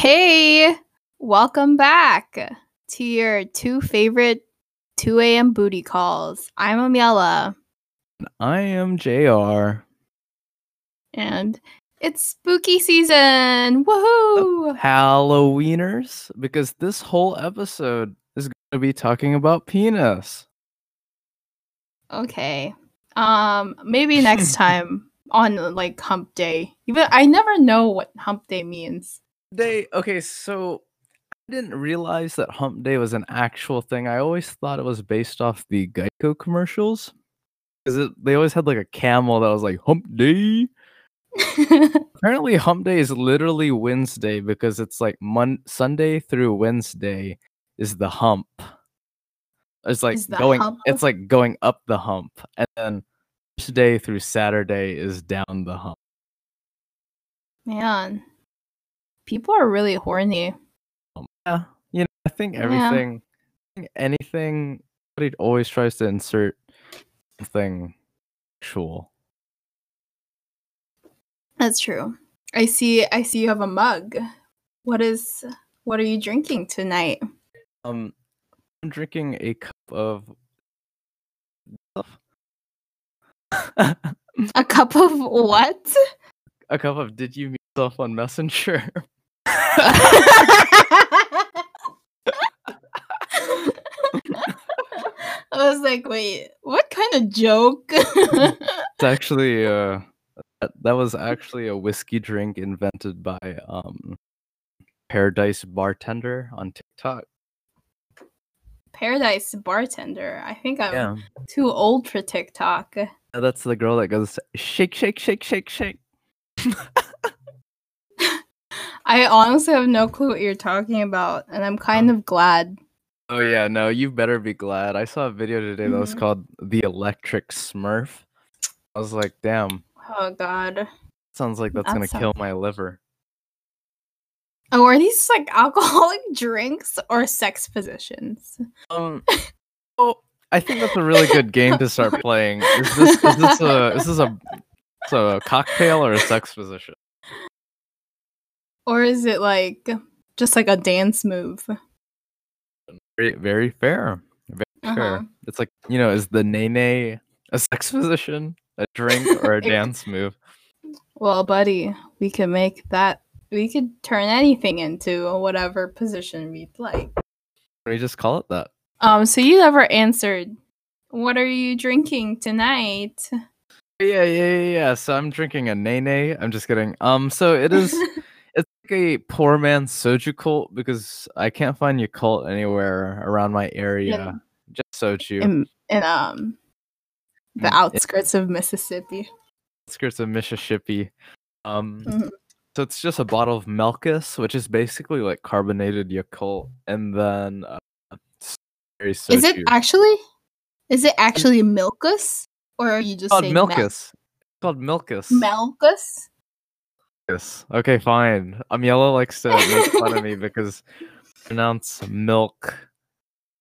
Hey, welcome back to your two favorite 2 a.m. booty calls. I'm Amiela, I am JR. and it's spooky season. Woohoo! Halloweeners, because this whole episode is going to be talking about penis. Okay. Um, maybe next time on like hump day. Even I never know what hump day means. Day. Okay, so I didn't realize that Hump Day was an actual thing. I always thought it was based off the Geico commercials. Because they always had like a camel that was like Hump Day. Apparently, Hump Day is literally Wednesday because it's like Mon- Sunday through Wednesday is the hump. It's like going. hump? It's like going up the hump, and then Thursday through Saturday is down the hump. Man, people are really horny. Yeah, you know, I think everything, I think anything. Somebody always tries to insert something sexual. That's true. I see. I see you have a mug. What is? What are you drinking tonight? Um, I'm drinking a cup of. A cup of what? a cup of did you meet yourself on messenger I was like, wait, what kind of joke? it's actually uh that, that was actually a whiskey drink invented by um paradise bartender on tiktok Paradise bartender. I think I'm yeah too old for TikTok. that's the girl that goes shake shake shake shake shake I honestly have no clue what you're talking about, and I'm kind of glad. oh yeah no you better be glad i saw a video today that was Mhm. called the electric smurf i was like damn Oh God. sounds like that's That gonna kill my liver Oh, are these like alcoholic drinks or sex positions? Um, oh, I think that's a really good game to start playing. Is this is this a is this a, a cocktail or a sex position? Or is it like just like a dance move? Very very fair, very. Uh-huh. It's like you know, is the nene a sex position, a drink, or a dance move? Well, buddy, we could make that. We could turn anything into whatever position we'd like. We just call it that. Um, so you never answered. What are you drinking tonight? Yeah, yeah, yeah, yeah. So I'm drinking a nene. I'm just kidding. Um, so it is. A poor man's soju Yakult because I can't find your Yakult anywhere around my area. Just soju. in, in um the Mm, outskirts of Mississippi. outskirts of Mississippi. Um, Mhm. so it's just a bottle of Melkus, which is basically like carbonated Yakult, and then uh, soju. Is it actually? Is it actually Milkus, or are you just It's called saying Milkus? It's called Milkus. Melkus? Milkus. Okay, fine. Amiela likes to make fun of me because pronounce milk,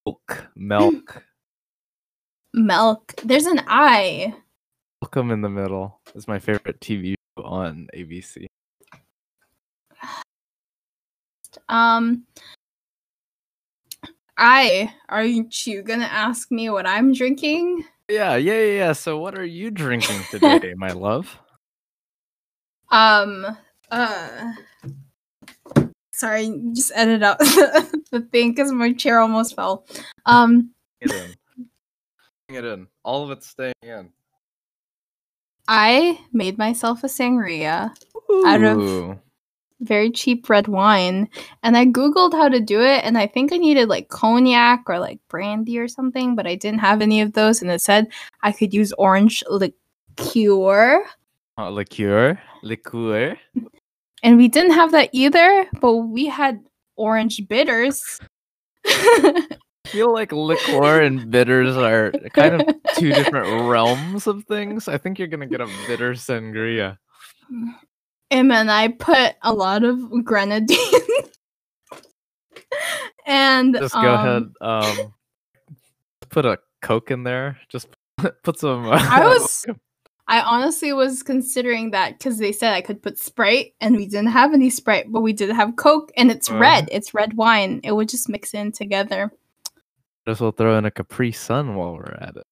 milk, milk. Milk. There's an I. Malcolm in the middle is my favorite TV show on ABC. Um. I. Aren't you gonna ask me what I'm drinking? Yeah, yeah, yeah. yeah. So, what are you drinking today, my love? Um. Uh. Sorry, just edit out the, the thing because my chair almost fell. Um. It in. Bring it in. All of it's staying in. I made myself a sangria, Out of- very cheap red wine, and I googled how to do it, and I think I needed like cognac or like brandy or something, but I didn't have any of those, and it said I could use orange liqueur, Uh, liqueur, liqueur. and we didn't have that either, but we had orange bitters. I feel like liqueur and bitters are kind of two different realms of things. I think you're gonna get a bitter sangria. and then I put a lot of grenadine. and Just go ahead. um, Um, put a coke in there. Just put some. Uh, I was I honestly was considering that because they said I could put Sprite, and we didn't have any Sprite, but we did have Coke, and it's Uh. red. It's red wine. It would just mix in together. Just we'll throw in a Capri Sun while we're at it.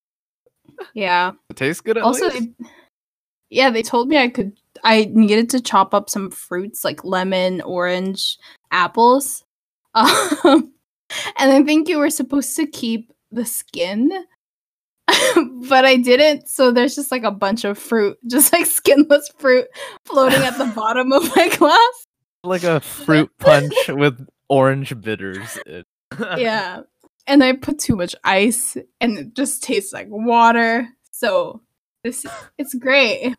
Yeah. It tastes good. At also, least? they, yeah, they told me I could. I needed to chop up some fruits like lemon, orange, apples, um, and I think you were supposed to keep the skin, but I didn't. So there's just like a bunch of fruit, just like skinless fruit, floating at the bottom of my glass. like a fruit punch with orange bitters. in. Yeah, and I put too much ice, and it just tastes like water. So this, it's great.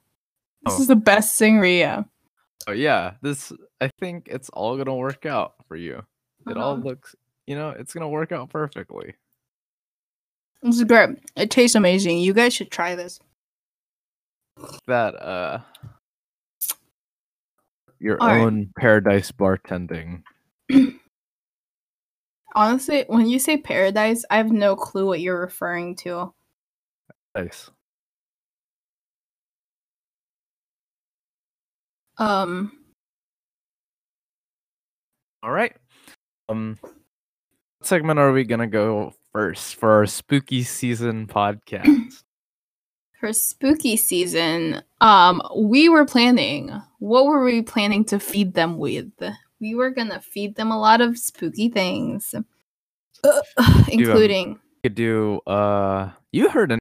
This Oh. is the best sangria. Oh yeah, this I think it's all gonna work out for you. It all Uh-huh. looks, you know, it's gonna work out perfectly. This is great. It tastes amazing. You guys should try this. That uh, your All right. own paradise bartending. Honestly, when you say paradise, I have no clue what you're referring to. Nice. Um, All right. Um, what segment are we gonna go first for our spooky season podcast? for spooky season, um, we were planning. What were we planning to feed them with? We were gonna feed them a lot of spooky things, uh, including. could do. Uh, you heard an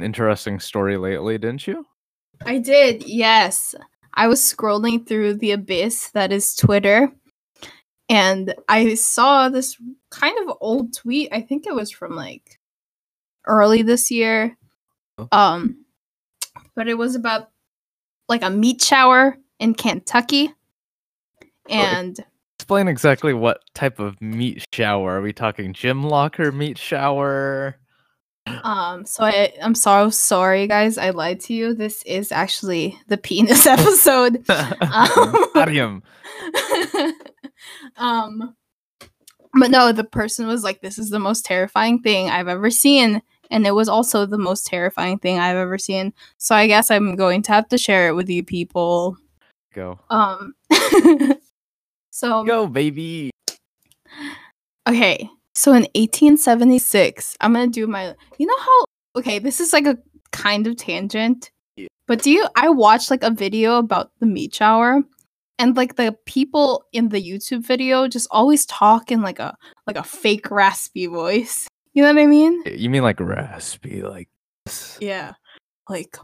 interesting story lately, didn't you? I did, yes. I was scrolling through the abyss that is Twitter, and I saw this kind of old tweet. I think it was from like early this year. Oh. Um, but it was about like a meat shower in Kentucky, and Explain exactly what type of meat shower. Are we talking gym locker meat shower? Um, so I I'm so sorry, guys. I lied to you. This is actually the penis episode. Him. um but no the person was like this is the most terrifying thing i've ever seen and it was also the most terrifying thing i've ever seen so i guess i'm going to have to share it with you people Go. um so Go, baby. okay so in 1876 i'm gonna do my you know how okay this is like a kind of tangent Yeah. but do you i watched like a video about the meat shower and like the people in the youtube video just always talk in like a like a fake raspy voice you know what i mean You mean like raspy, like yeah like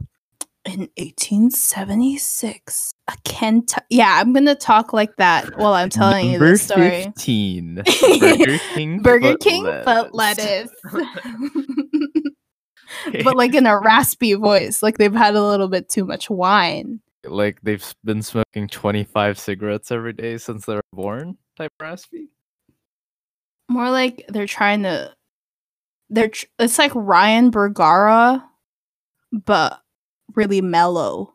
in 1876 a kentucky yeah i'm gonna talk like that while i'm telling you Number this story 15. Burger King. burger foot king but lettuce. lettuce but like in a raspy voice, like they've had a little bit too much wine. like they've been smoking 25 cigarettes every day since they were born type raspy More like they're trying to. They're. Tr- it's like Ryan Bergara, but really mellow.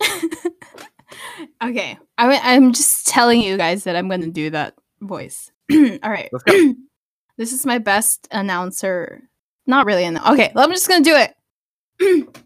okay, I, I'm just telling you guys that I'm gonna do that voice. All right. This is my best announcer. Not really. An- okay, I'm just gonna do it.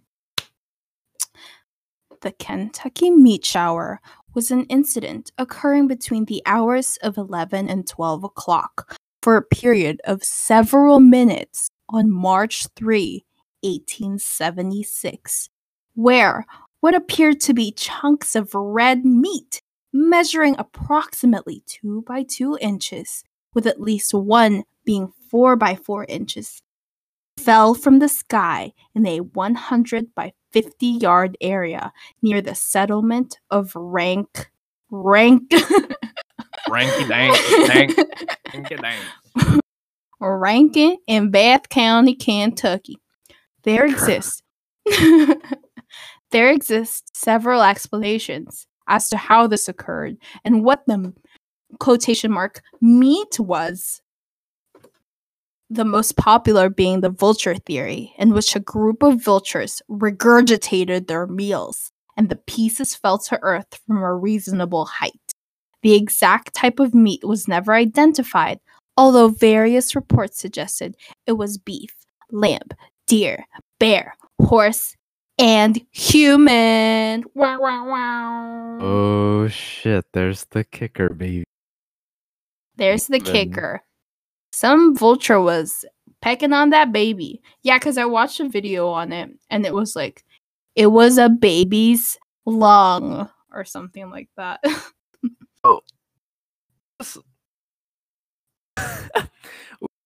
the Kentucky meat shower was an incident occurring between the hours of 11 and 12 o'clock for a period of several minutes on March 3, 1876, where what appeared to be chunks of red meat measuring approximately 2 by 2 inches, with at least one being 4 by 4 inches, fell from the sky in a 100 by 50 yard area near the settlement of Rank. Rank. Ranky dank, dank, ranky dank. Rankin in Bath County, Kentucky. There exists there exist several explanations as to how this occurred and what the quotation mark meat was. The most popular being the vulture theory, in which a group of vultures regurgitated their meals and the pieces fell to earth from a reasonable height. The exact type of meat was never identified, although various reports suggested it was beef, lamb, deer, bear, horse, and human. Wow, wow, wow. Oh shit! There's the kicker, baby. There's the Human. kicker. Some vulture was pecking on that baby. Yeah, because I watched a video on it and it was like, it was a baby's lung or something like that. oh. we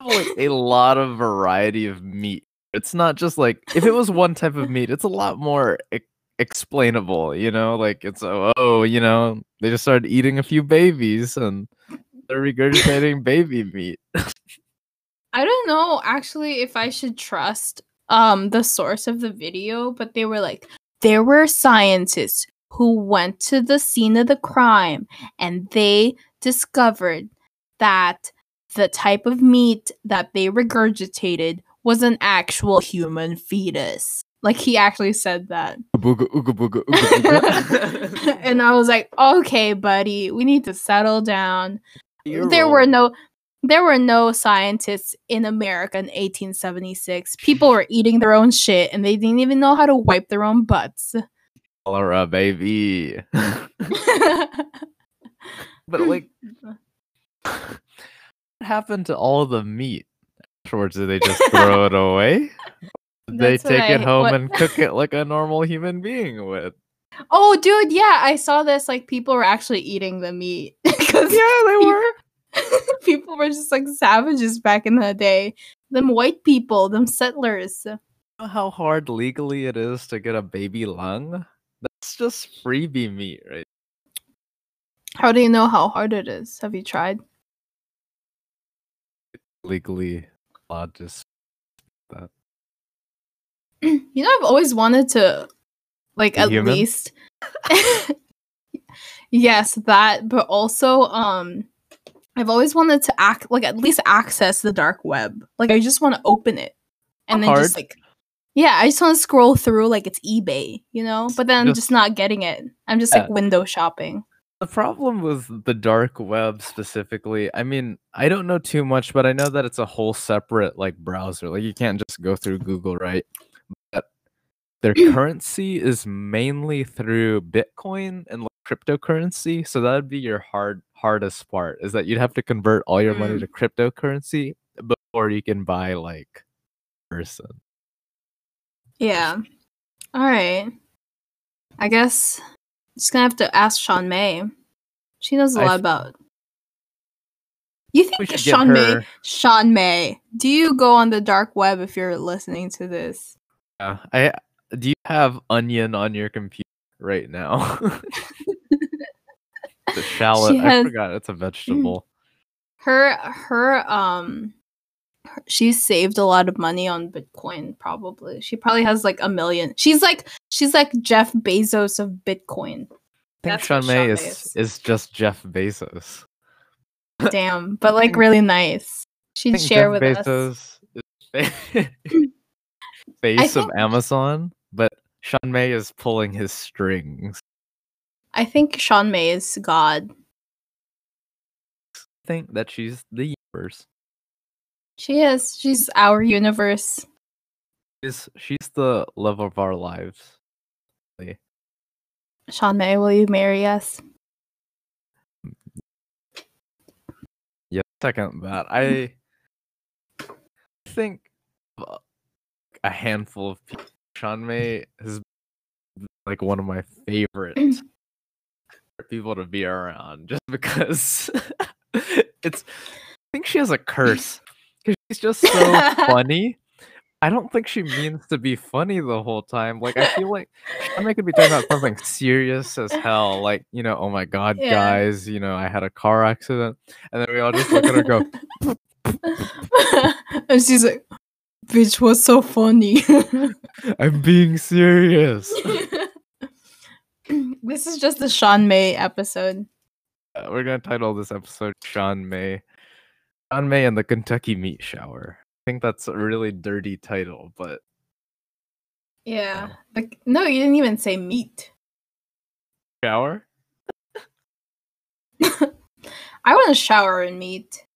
have like a lot of variety of meat. It's not just like if it was one type of meat, it's a lot more e- explainable. You know, like it's oh, oh, you know, they just started eating a few babies and they're regurgitating baby meat. I don't know actually if I should trust um the source of the video, but they were like there were scientists who went to the scene of the crime and they discovered that the type of meat that they regurgitated was an actual human fetus. Like he actually said that. Booga, ooga, booga, ooga, booga. and I was like, "Okay, buddy, we need to settle down." You're there were no there were no scientists in America in 1876. People were eating their own shit and they didn't even know how to wipe their own butts. cholera, baby. but like, what happened to all the meat? Afterwards, did they just throw it away? They take I- it home what- and cook it like a normal human being would? oh, dude, yeah, I saw this. Like, people were actually eating the meat Yeah, they were. people were just like savages back in the day. Them white people, them settlers. know how hard legally it is to get a baby lung? That's just freebie meat, right? How do you know how hard it is? Have you tried? Legally allowed to. s- you know, I've always wanted to, like, Be at human? least. yes, that, but also, um, I've always wanted to act like at least access the dark web. Like, I just want to open it and then just like, yeah, I just want to scroll through like it's eBay, you know. But then I'm Just- just not getting it. I'm just like window shopping. The problem with the dark web specifically, I mean, I don't know too much, but I know that it's a whole separate like browser. Like you can't just go through Google, right? But their currency is mainly through Bitcoin and like, cryptocurrency. So that would be your hard hardest part is that you'd have to convert all your money Mm. to cryptocurrency before you can buy like person. Yeah. All right. I guess just gonna have to ask Sean May. She knows a I lot about. You think Sean May? Sean May, do you go on the dark web if you're listening to this? Yeah, I do you have onion on your computer right now? the shallot. I forgot it's a vegetable. Her, her, um, she's saved a lot of money on Bitcoin. Probably, she probably has like a million. She's like, she's like Jeff Bezos of Bitcoin. I think That's Sean May is, is. is just Jeff Bezos. Damn, but like really nice. She'd share Jeff with us. Bezos is face of Amazon, but Sean May is pulling his strings. I think Sean May is God. Think that she's the universe. She is. She's our universe. She's, she's the love of our lives. Sean May, will you marry us? Yeah, second that. I think a handful of people. Sean May is like one of my favorite people to be around, just because it's. I think she has a curse she's just so funny. I don't think she means to be funny the whole time. Like I feel like May could be talking about something serious as hell, like you know, oh my god, Yeah. guys, you know, I had a car accident, and then we all just look at her and go, and she's like, bitch, what's so funny? I'm being serious. this is just the Sean May episode. Uh, we're gonna title this episode Sean May. May and the Kentucky Meat Shower. I think that's a really dirty title, but Yeah. Like, no, you didn't even say meat. shower? I want to shower in meat.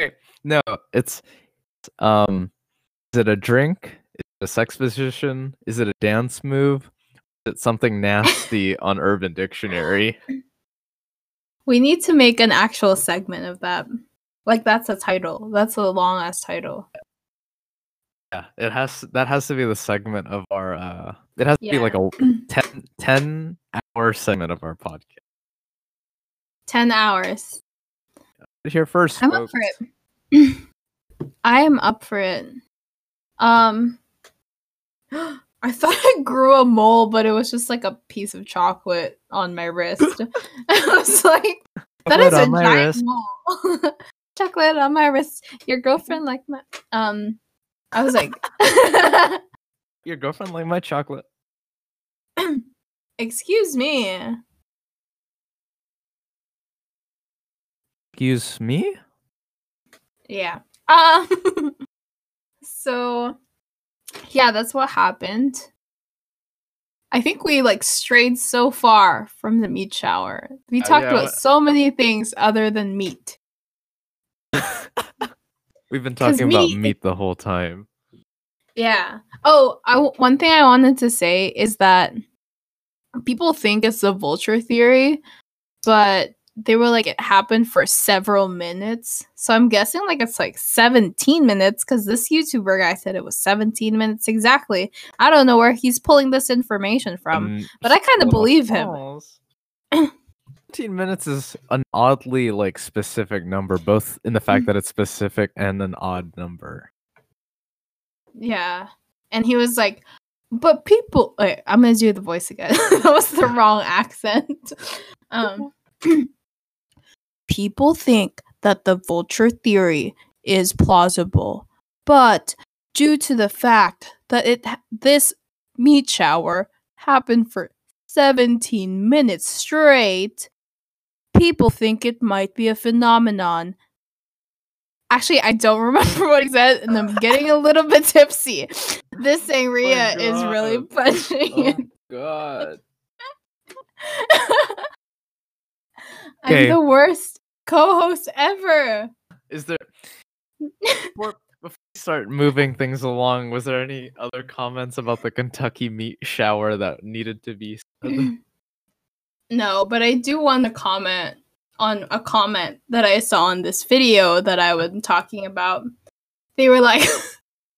I No, it's um is it a drink? Is it a sex position? Is it a dance move? Is it something nasty on Urban Dictionary? We need to make an actual segment of that. Like that's a title. That's a long ass title. Yeah, it has that has to be the segment of our uh it has to be like a 10, 10 hour segment of our podcast. Ten hours. Here first, I'm up for it. I am up for it. Um I thought I grew a mole, but it was just like a piece of chocolate on my wrist. I was like, that is a giant wrist. mole. chocolate on my wrist. Your girlfriend like my um I was like Your girlfriend like my chocolate. excuse me. Excuse me? Yeah. Um so yeah, that's what happened. I think we like strayed so far from the meat shower. We Uh, talked yeah, about so many things other than meat. We've been talking about meat- meat the whole time. Yeah. Oh, I one thing I wanted to say is that people think it's the vulture theory, but they were like it happened for several minutes. So I'm guessing like it's like 17 minutes because this YouTuber guy said it was 17 minutes exactly. I don't know where he's pulling this information from, but I kind of believe him. balls. 15 minutes is an oddly like specific number, both in the fact Mm. that it's specific and an odd number. Yeah. And he was like, but people wait, I'm gonna do the voice again. that was the wrong accent. Um people think that the vulture theory is plausible, but due to the fact that it this meat shower happened for 17 minutes straight, people think it might be a phenomenon. Actually, I don't remember what he said, and I'm getting a little bit tipsy. This oh sangria is really God. punching. Oh god. I'm Okay. the worst co-host ever. Is there before, before we start moving things along, was there any other comments about the Kentucky meat shower that needed to be said? No, but I do want to comment on a comment that I saw on this video that I was talking about. They were like,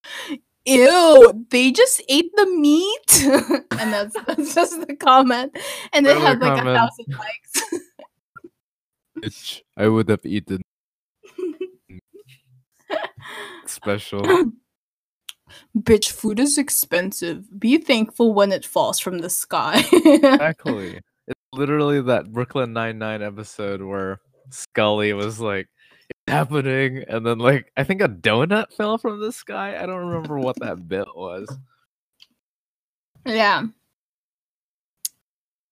"Ew, they just ate the meat," and that's that's just the comment, and it had like a thousand likes. Bitch, I would have eaten special. Bitch, food is expensive. Be thankful when it falls from the sky. Exactly. Literally that Brooklyn Nine Nine episode where Scully was like, "It's happening," and then like I think a donut fell from the sky. I don't remember what that bit was. Yeah.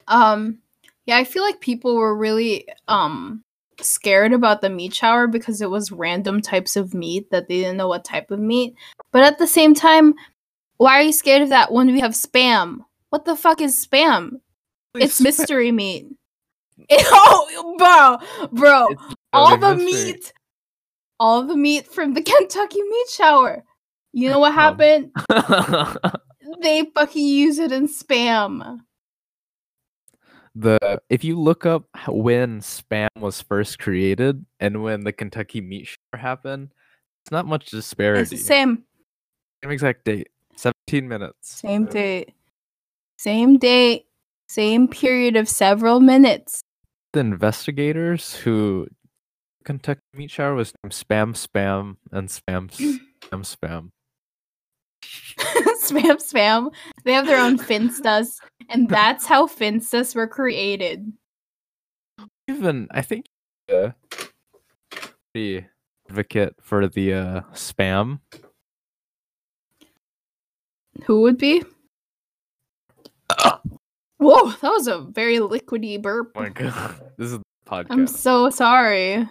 Um yeah, I feel like people were really um scared about the meat shower because it was random types of meat that they didn't know what type of meat. But at the same time, why are you scared of that when we have spam? What the fuck is spam? It's mystery meat. oh, bro, bro, It's all the mystery. meat, all the meat from the Kentucky meat shower. You know what happened? They fucking use it in spam. the if you look up when spam was first created and when the Kentucky meat shower happened, it's not much disparity. It's the same. Same exact date, seventeen minutes. Same date. Same date. Same period of several minutes. The investigators who Kentucky meat shower was spam, spam, and spam, spam, spam. spam spam. They have their own finstas. And that's how finstas were created. Even I think uh, the advocate for the uh, spam. Who would be? Whoa, that was a very liquidy burp. Oh my god, this is the podcast. I'm so sorry.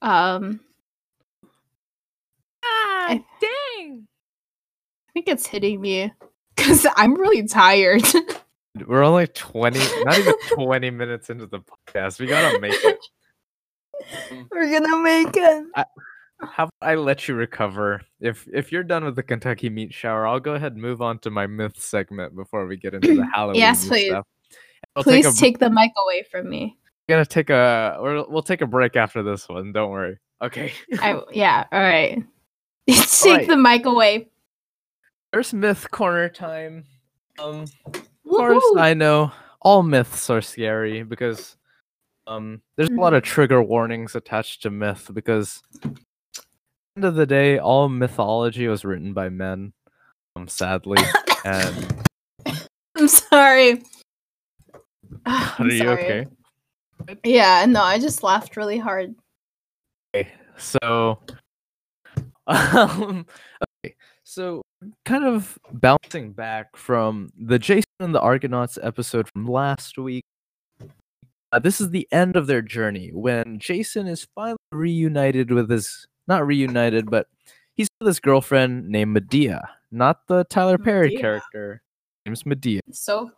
Um I- dang! I think it's hitting me because I'm really tired. We're only twenty, not even twenty minutes into the podcast. We gotta make it. We're gonna make it. How about I let you recover? If if you're done with the Kentucky meat shower, I'll go ahead and move on to my myth segment before we get into the Halloween Yes, please. stuff. I'll Please take a, take the mic away from me. gonna take a we're, we'll take a break after this one. Don't worry. Okay. I, yeah, all right. take Alright. the mic away. There's myth corner time. Um, Of course, Woohoo. I know all myths are scary because um, there's a lot of trigger warnings attached to myth because end of the day, all mythology was written by men. Um, sadly, and I'm sorry. Are I'm you sorry. okay? Yeah, no, I just laughed really hard. Okay, so, um, okay, so kind of bouncing back from the Jason and the Argonauts episode from last week. Uh, this is the end of their journey when Jason is finally reunited with his not reunited, but he's with his girlfriend named Medea, not the Tyler Perry Medea. character. Name's Medea. So,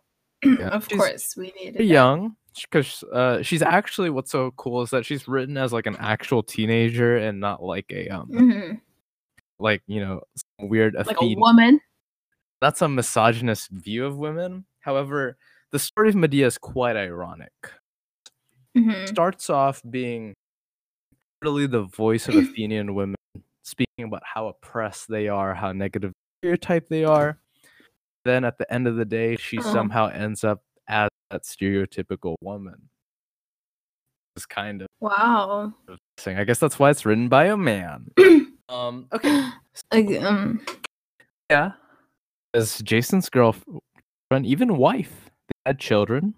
Yeah, of she's course, we need Pretty that. young because uh, she's actually what's so cool is that she's written as like an actual teenager and not like a um Mhm. like you know some weird Like a woman. That's a misogynist view of women. However, the story of Medea is quite ironic. Mhm. Starts off being really the voice of Athenian women, speaking about how oppressed they are, how negative stereotype they are. Then at the end of the day, she Oh. somehow ends up as that stereotypical woman. It's kind of Wow. I guess that's why it's written by a man. um, okay. Um, Yeah. As Jason's girlfriend, even wife, they had children,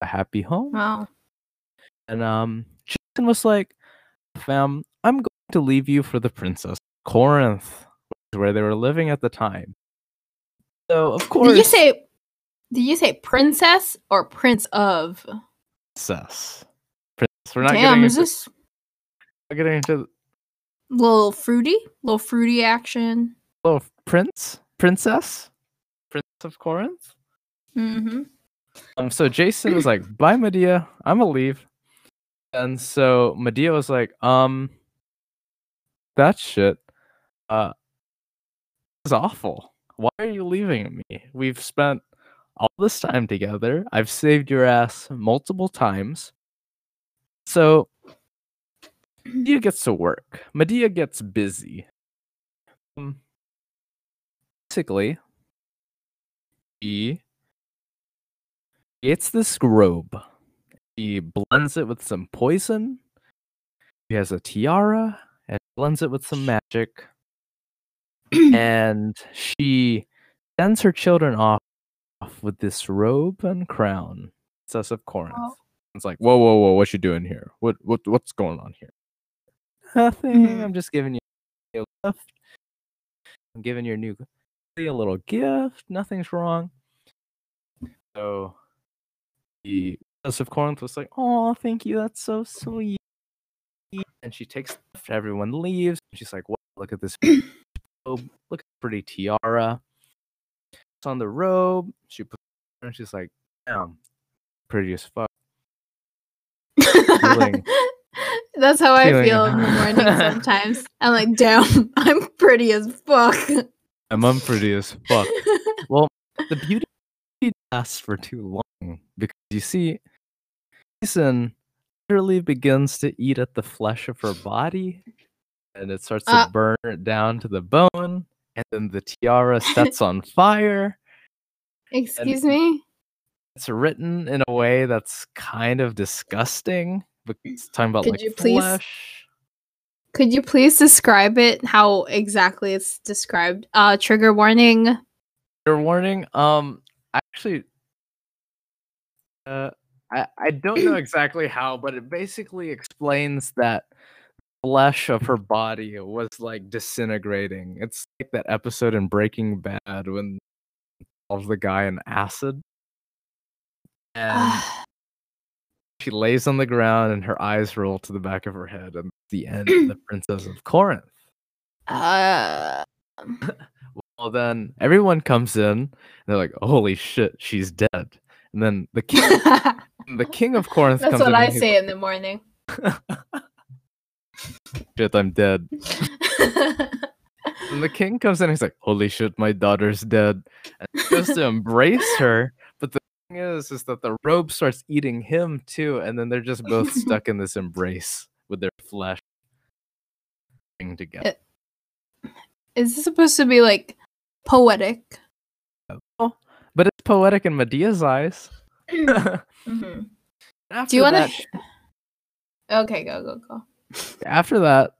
a happy home. wow. And um Jason was like, fam, I'm going to leave you for the princess. Corinth, where they were living at the time. So of course Did you say? Did you say princess or prince of? princess. Princess. We're not Damn, getting is into, this not getting into little fruity? Little fruity action. Little prince? Princess? Prince of Corinth? Mm-hmm. Um, so Jason was like, "Bye, Medea. I'm gonna leave." And so Medea was like, "Um, that shit, uh, is awful. Why are you leaving me? We've spent all this time together. I've saved your ass multiple times. So Medea gets to work. Medea gets busy. Um, basically, she creates this robe. She blends it with some poison. She has a tiara and blends it with some magic. and she sends her children off with this robe and crown. Princess of Corinth. Oh. It's like, whoa, whoa, whoa, what you doing here? What what what's going on here? Nothing. Mhm. I'm just giving you a gift. I'm giving your new a little gift. Nothing's wrong. So the Of Corinth was like, "Oh, thank you. That's so sweet." And she takes gift, everyone leaves. and She's like, "Wow, look at this robe. Look at pretty tiara. It's on the robe." She puts it on, and she's like, "Damn, pretty as fuck." That's how I feel in the morning sometimes. I'm like, damn, I'm pretty as fuck. I'm I'm pretty as fuck. Well, the beauty didn't last for too long because you see, Jason literally begins to eat at the flesh of her body, and it starts to Uh. burn it down to the bone, and then the tiara sets on fire. Excuse me? It's written in a way that's kind of disgusting. Because it's talking about Could like you please- flesh. Could you please describe it how exactly it's described? Uh trigger warning. Your warning. Um, actually, uh, I I don't know exactly how, but it basically explains that flesh of her body was like disintegrating. It's like that episode in Breaking Bad when of the guy in acid, and she lays on the ground and her eyes roll to the back of her head, and the end of the Princess of Corinth. uh Well, then everyone comes in and they're like, "Holy shit, she's dead!" And then the king, the king of Corinth That's comes what in. I say in the morning. shit, I'm dead. And the king comes in, he's like, "Holy shit, my daughter's dead," and he goes to embrace her. But the thing is, is that the robe starts eating him too, and then they're just both stuck in this embrace with their flesh together. Is this supposed to be like poetic? But it's poetic in Medea's eyes. Mhm. After Do you want to? Okay, go go go. after that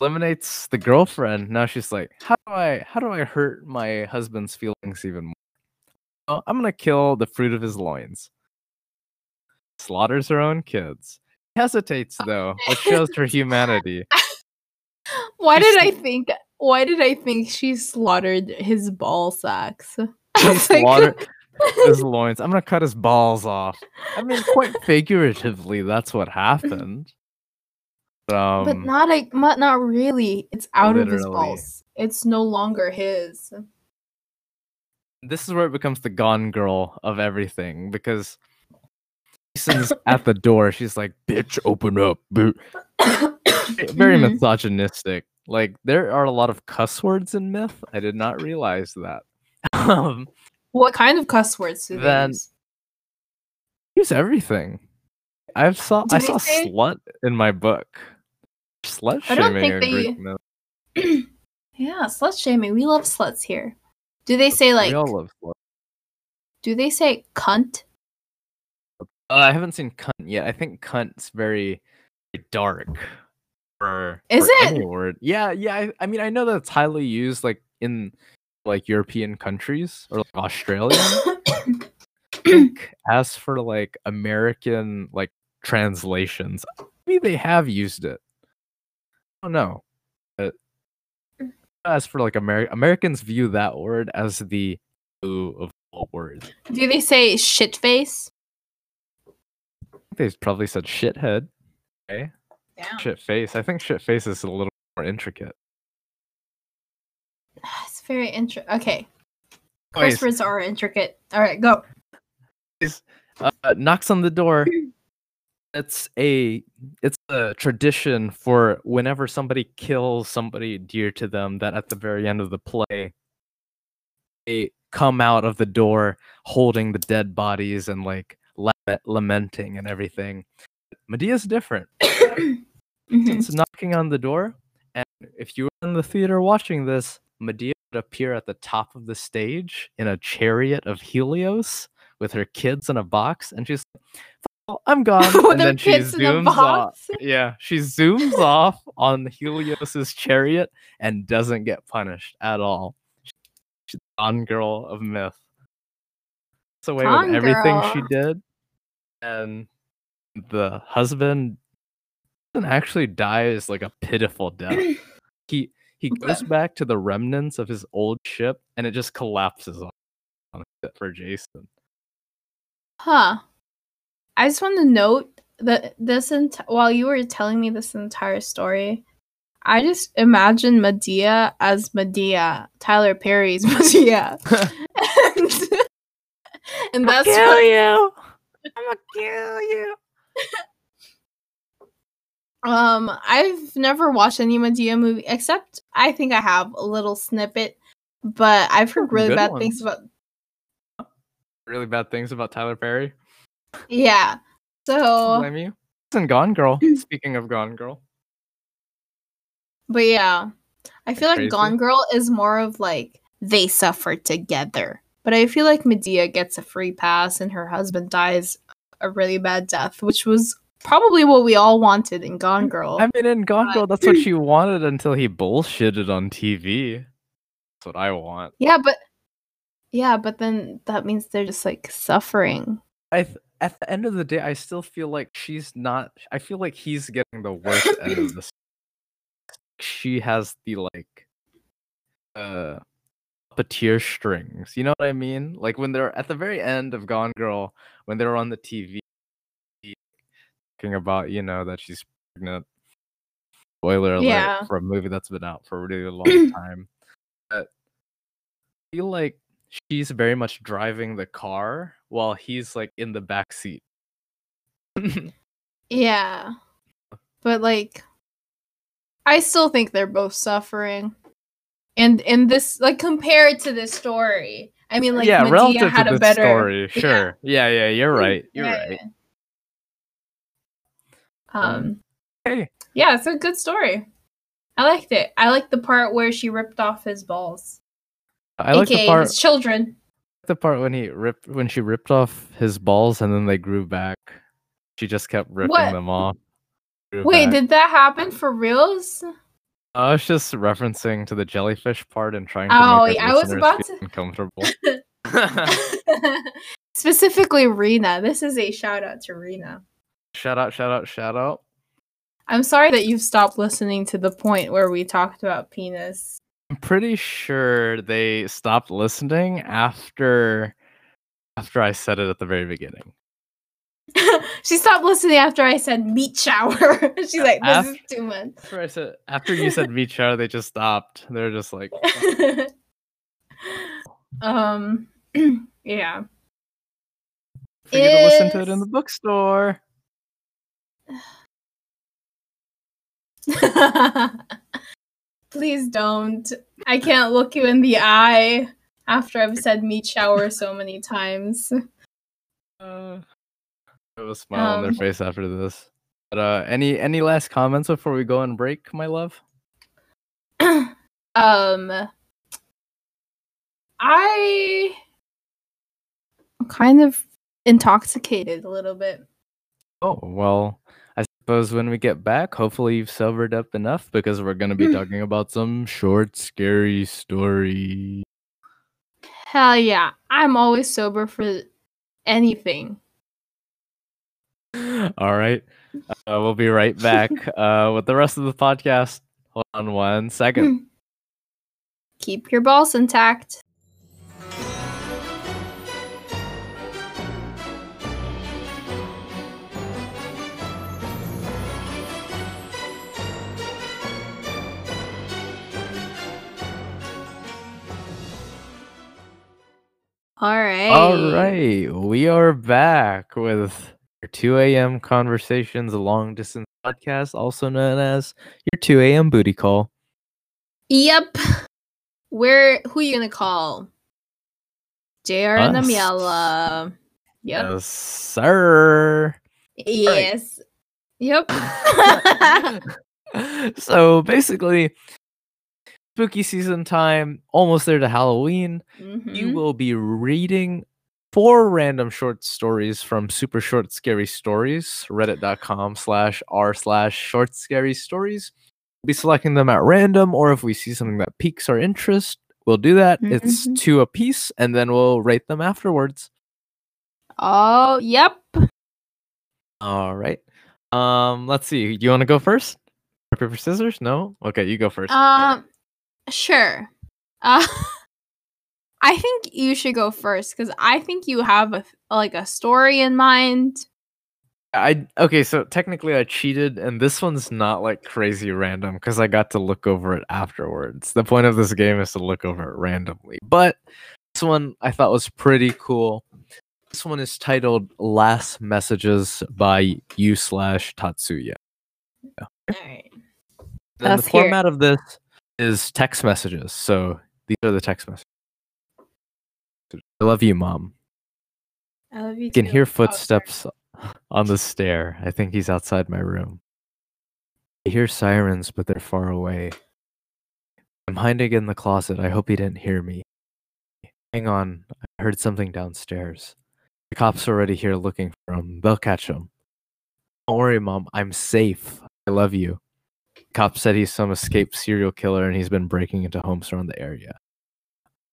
eliminates the girlfriend now she's like how do i how do i hurt my husband's feelings even more well, i'm gonna kill the fruit of his loins slaughters her own kids hesitates though which shows her humanity Why She's did I think? Why did I think she slaughtered his ball sacks? I She was like- slaughtered his loins i'm gonna cut his balls off i mean quite figuratively that's what happened um, but not like not, not really. It's out of his balls. It's no longer his. this is where it becomes the gone girl of everything because Jason's at the door. She's like, "Bitch, open up!" Very Mhm. misogynistic. Like there are a lot of cuss words in myth. I did not realize that. Um, What kind of cuss words do they Then- use? use everything. I've saw Do I saw say- slut in my book. Slut I don't shaming think they- Greek yeah, slut shaming. We love sluts here. Do they say like? we all love sluts. Do they say cunt? Uh, I haven't seen cunt yet. I think cunt's very, very dark. For, Is for it? any word? Yeah, yeah. I, I mean, I know that it's highly used like in like European countries or like Australia. As for like American like translations, maybe they have used it. I don't know. But as for like Ameri- Americans view that word as the ooh of all words. Do they say shit face? They probably said shithead. Okay. Yeah. Shit face. I think shit face is a little more intricate. Very intricate. Okay. Anyways, Curse words are intricate. All right, go. uh, knocks on the door. It's a it's a tradition for whenever somebody kills somebody dear to them that at the very end of the play they come out of the door holding the dead bodies and like lament- lamenting and everything. Medea's different. Mhm. It's knocking on the door, and if you were in the theater watching this, Medea would appear at the top of the stage in a chariot of Helios with her kids in a box, and she's like, "Oh, I'm gone. And then she kids in a zooms off. Yeah, she zooms off on Helios's chariot and doesn't get punished at all. She's the Gone girl of myth. That's away Gone with everything she did, and the husband doesn't actually dies like a pitiful death. he he goes back to the remnants of his old ship, and it just collapses on on it for Jason. Huh. I just want to note that this ent- while you were telling me this entire story, I just imagine Medea as Medea, Tyler Perry's Medea. and, and that's what, you. I'm gonna kill you. Um I've never watched any Medea movie except I think I have a little snippet, but I've heard really good bad things about Really bad things about Tyler Perry. yeah. So Blame you. And Gone Girl. Speaking of Gone Girl, But yeah, I feel like. Gone Girl is more of like they suffer together. But I feel like Medea gets a free pass and her husband dies a really bad death, which was probably what we all wanted in Gone Girl. I mean, in Gone But- Girl, that's what she wanted until he bullshitted on TV. That's what I want. yeah, but yeah, but then that means they're just like suffering. I th- at the end of the day, I still feel like she's not. I feel like he's getting the worst end of this. She has the like, uh, puppeteer strings. You know what I mean? Like when they're at the very end of Gone Girl, when they're on the TV, talking about you know that she's pregnant. Spoiler alert Yeah. for a movie that's been out for a really long time. But I feel like she's very much driving the car while he's like in the back seat. Yeah. But like I still think they're both suffering. And in this like compared to this story. I mean like yeah, Medea relative had to a better story, yeah. sure. Yeah, yeah, you're right. You're Yeah, right. Yeah. Um Hey, yeah, it's a good story. I liked it. I liked the part where she ripped off his balls. I like the part his children. the part when he ripped when she ripped off his balls and then they grew back. She just kept ripping What? them off. Wait, back. did that happen for reals? I was just referencing to the jellyfish part and trying to Oh, make yeah, I was about to- uncomfortable. Specifically Rena. This is a shout out to Rena. Shout out, shout out, shout out. I'm sorry that you've stopped listening to the point where we talked about penis. I'm pretty sure they stopped listening after after I said it at the very beginning. she stopped listening after I said meat shower. She's like, this is too much. After I said after you said meat shower, they just stopped. They're just like um yeah. for you to listen to it in the bookstore. Please don't. I can't look you in the eye after I've said meat shower so many times. Uh, I have a smile on their Um, face after this. But uh, any any last comments before we go on break, my love? um I I'm kind of intoxicated a little bit. Oh well, I suppose when we get back, hopefully you've sobered up enough because we're gonna be talking about some short, scary story. Hell yeah. I'm always sober for anything. All right, uh, we'll be right back uh, with the rest of the podcast. Hold on one second. Keep your balls intact. All right. All right, we are back with your 2 a.m. conversations, a long distance podcast, also known as your 2 a.m. booty call. Yep. Where who are you gonna call? JR and Us. Amiela. Yep. Yes, sir. Yes. Yep. so basically, spooky season time, almost there to Halloween. You Mhm. will be reading four random short stories from Super Short Scary Stories, reddit.com slash r slash short scary stories. We'll be selecting them at random, or if we see something that piques our interest, we'll do that. It's Mhm. two a piece, and then we'll rate them afterwards. Oh, yep. All right. Um, let's see. You want to go first? Paper, scissors? No? Okay, you go first. Um, sure. Uh, I think you should go first because I think you have a like a story in mind. I okay, so technically I cheated, and this one's not like crazy random because I got to look over it afterwards. The point of this game is to look over it randomly. But this one I thought was pretty cool. This one is titled "Last Messages" by you slash Tatsuya. All right. Then the hear it. format of this is text messages. So these are the text messages. I love you, mom. I love you. I can too. hear Oh, footsteps on the stair. I think he's outside my room. I hear sirens, but they're far away. I'm hiding in the closet. I hope he didn't hear me. Hang on. I heard something downstairs. The cops are already here looking for him. They'll catch him. Don't worry, Mom. I'm safe. I love you. Cop said he's some escaped serial killer and he's been breaking into homes around the area.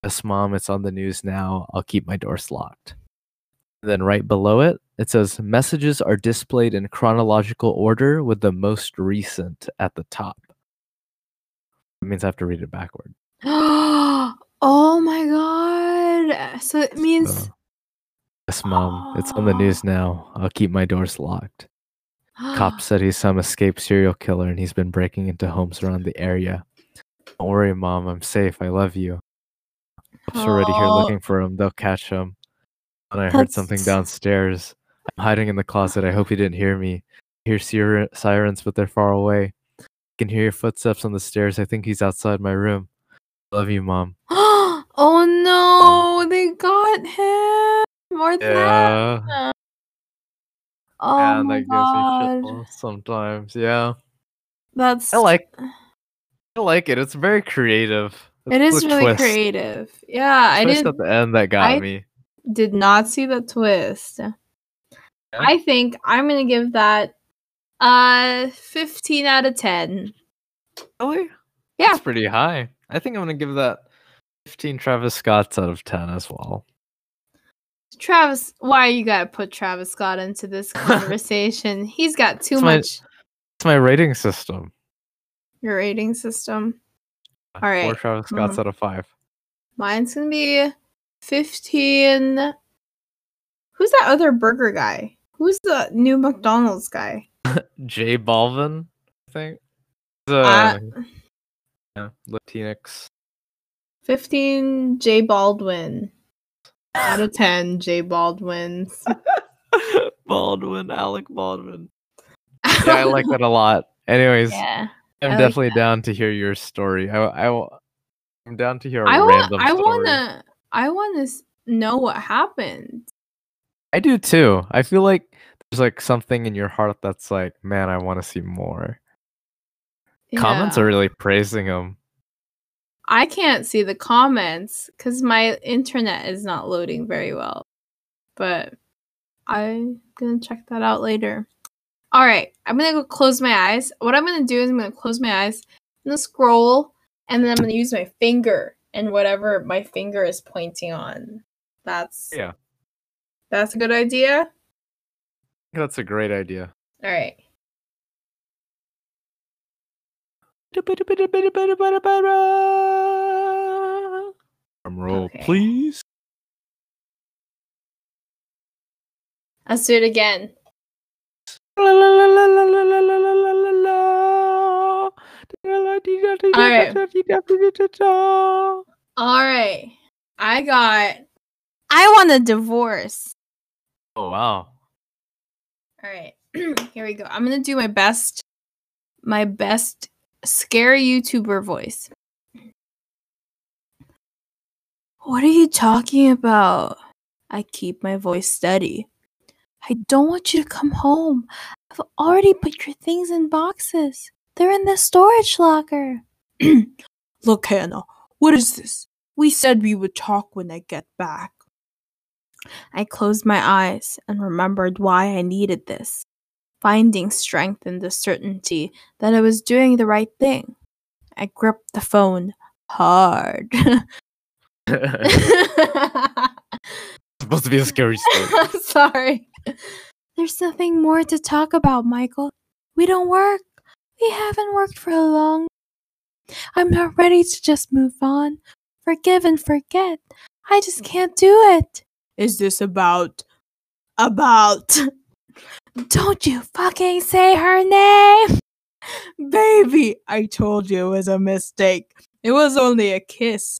Yes, Mom. It's on the news now. I'll keep my doors locked. Then right below it, it says messages are displayed in chronological order with the most recent at the top. That means I have to read it backward. oh my god! So it means So, yes, mom, it's on the news now. I'll keep my doors locked. Cop said he's some escaped serial killer and he's been breaking into homes around the area. Don't worry, mom, I'm safe. I love you. Cops are already here looking for him. They'll catch him. And I heard something downstairs. I'm hiding in the closet. I hope he didn't hear me. I hear sir- sirens, but they're far away. I can hear your footsteps on the stairs. I think he's outside my room. Love you, mom. oh no, they got him or that. Yeah. Oh yeah, my that god, gives me shit sometimes. Yeah. that's I like I like it. It's very creative. it It's really twist. creative. Yeah, I Twist did at the end that got I- me. did not see the twist. I think I'm gonna give that uh 15 out of 10. Really? Yeah. That's pretty high. I think I'm gonna give that 15 Travis Scotts out of 10 as well. Travis, why you gotta put Travis Scott into this conversation? He's got too It's my- much It's my rating system. your rating system. All right. Four. Travis Scotts Mhm. out of five. Mine's gonna be 15. Who's that other burger guy? Who's the new McDonald's guy? J Balvin, I think. He's Uh, a yeah, Latinx. 15 Jay Baldwin. Out of 10 Jay Baldwins. Baldwin, Alec Baldwin. Yeah, I like that a lot. Anyways, Yeah. I'm like definitely down to hear your story. I, I, I'm down to hear a I want random I story. wanna I wanna know what happened. I do too. I feel like there's like something in your heart that's like, man, I want to see more. Comments are really praising him. I can't see the comments because my internet is not loading very well. But I'm gonna check that out later. All right, I'm gonna go close my eyes. What I'm gonna do is I'm gonna close my eyes, I'm gonna scroll, and then I'm gonna use my finger and whatever my finger is pointing on. That's Yeah. That's a good idea. That's a great idea. All right. Drum roll, Okay. please. Let's do it again. All right. I got. I want a divorce. Oh wow. All right. Here we go. I'm going to do my best my best scary YouTuber voice. What are you talking about? I keep my voice steady. I don't want you to come home. I've already put your things in boxes. They're in the storage locker. Look, Hannah, what is this? We said we would talk when I get back. I closed my eyes and remembered why I needed this, finding strength in the certainty that I was doing the right thing. I gripped the phone hard. supposed to be a scary story. I'm sorry. There's nothing more to talk about, Michael. We don't work. We haven't worked for a long. I'm not ready to just move on. Forgive and forget. I just can't do it. Is this about. about. Don't you fucking say her name! Baby, I told you it was a mistake. It was only a kiss.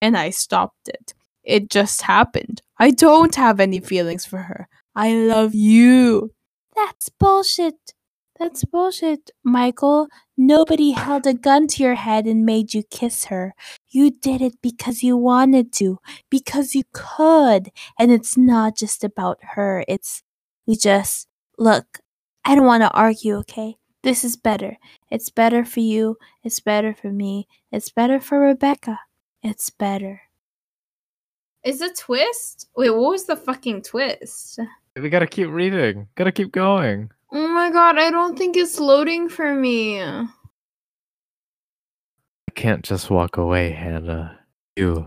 And I stopped it. It just happened. I don't have any feelings for her. I love you. That's bullshit. That's bullshit, Michael. Nobody held a gun to your head and made you kiss her. You did it because you wanted to, because you could. And it's not just about her. It's, we just, look, I don't want to argue, okay? This is better. It's better for you. It's better for me. It's better for Rebecca. It's better. Is a twist? Wait, what was the fucking twist? we gotta keep reading. Gotta keep going. Oh my god, I don't think it's loading for me. I can't just walk away, Hannah. You,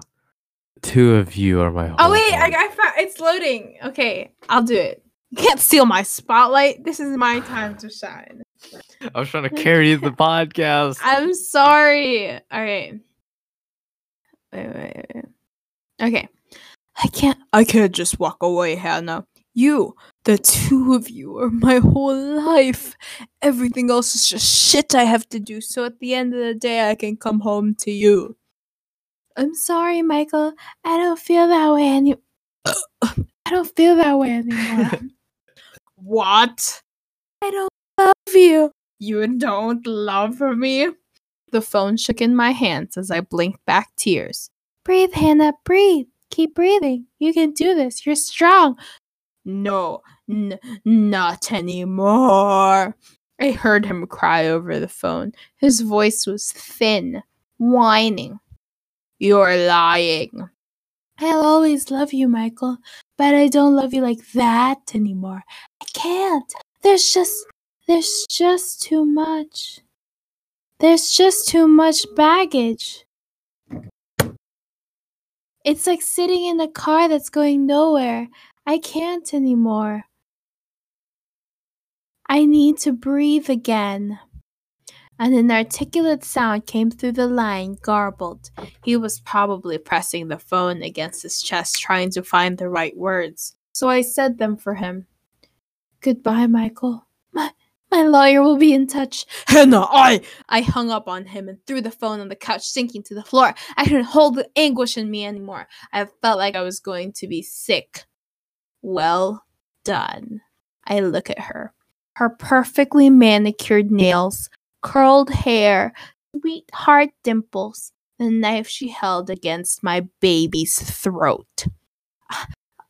two of you are my. Oh wait, I. I found it's loading. Okay, I'll do it. You can't steal my spotlight. This is my time to shine. I was trying to carry the podcast. I'm sorry. All right. Wait, wait, wait. Okay. I can't I can't just walk away, Hannah. You, the two of you are my whole life. Everything else is just shit I have to do. So at the end of the day I can come home to you. I'm sorry, Michael. I don't feel that way any I don't feel that way anymore. what? I don't love you. You don't love me? The phone shook in my hands as I blinked back tears. Breathe, Hannah, breathe. Keep breathing. You can do this. You're strong. No, n- not anymore. I heard him cry over the phone. His voice was thin, whining. You're lying. I'll always love you, Michael, but I don't love you like that anymore. I can't. There's just there's just too much. There's just too much baggage. It's like sitting in a car that's going nowhere. I can't anymore. I need to breathe again. An articulate sound came through the line, garbled. He was probably pressing the phone against his chest, trying to find the right words. So I said them for him. Goodbye, Michael. My, my lawyer will be in touch. Hannah, I. I hung up on him and threw the phone on the couch, sinking to the floor. I couldn't hold the anguish in me anymore. I felt like I was going to be sick. Well done. I look at her. Her perfectly manicured nails, curled hair, sweetheart dimples, the knife she held against my baby's throat.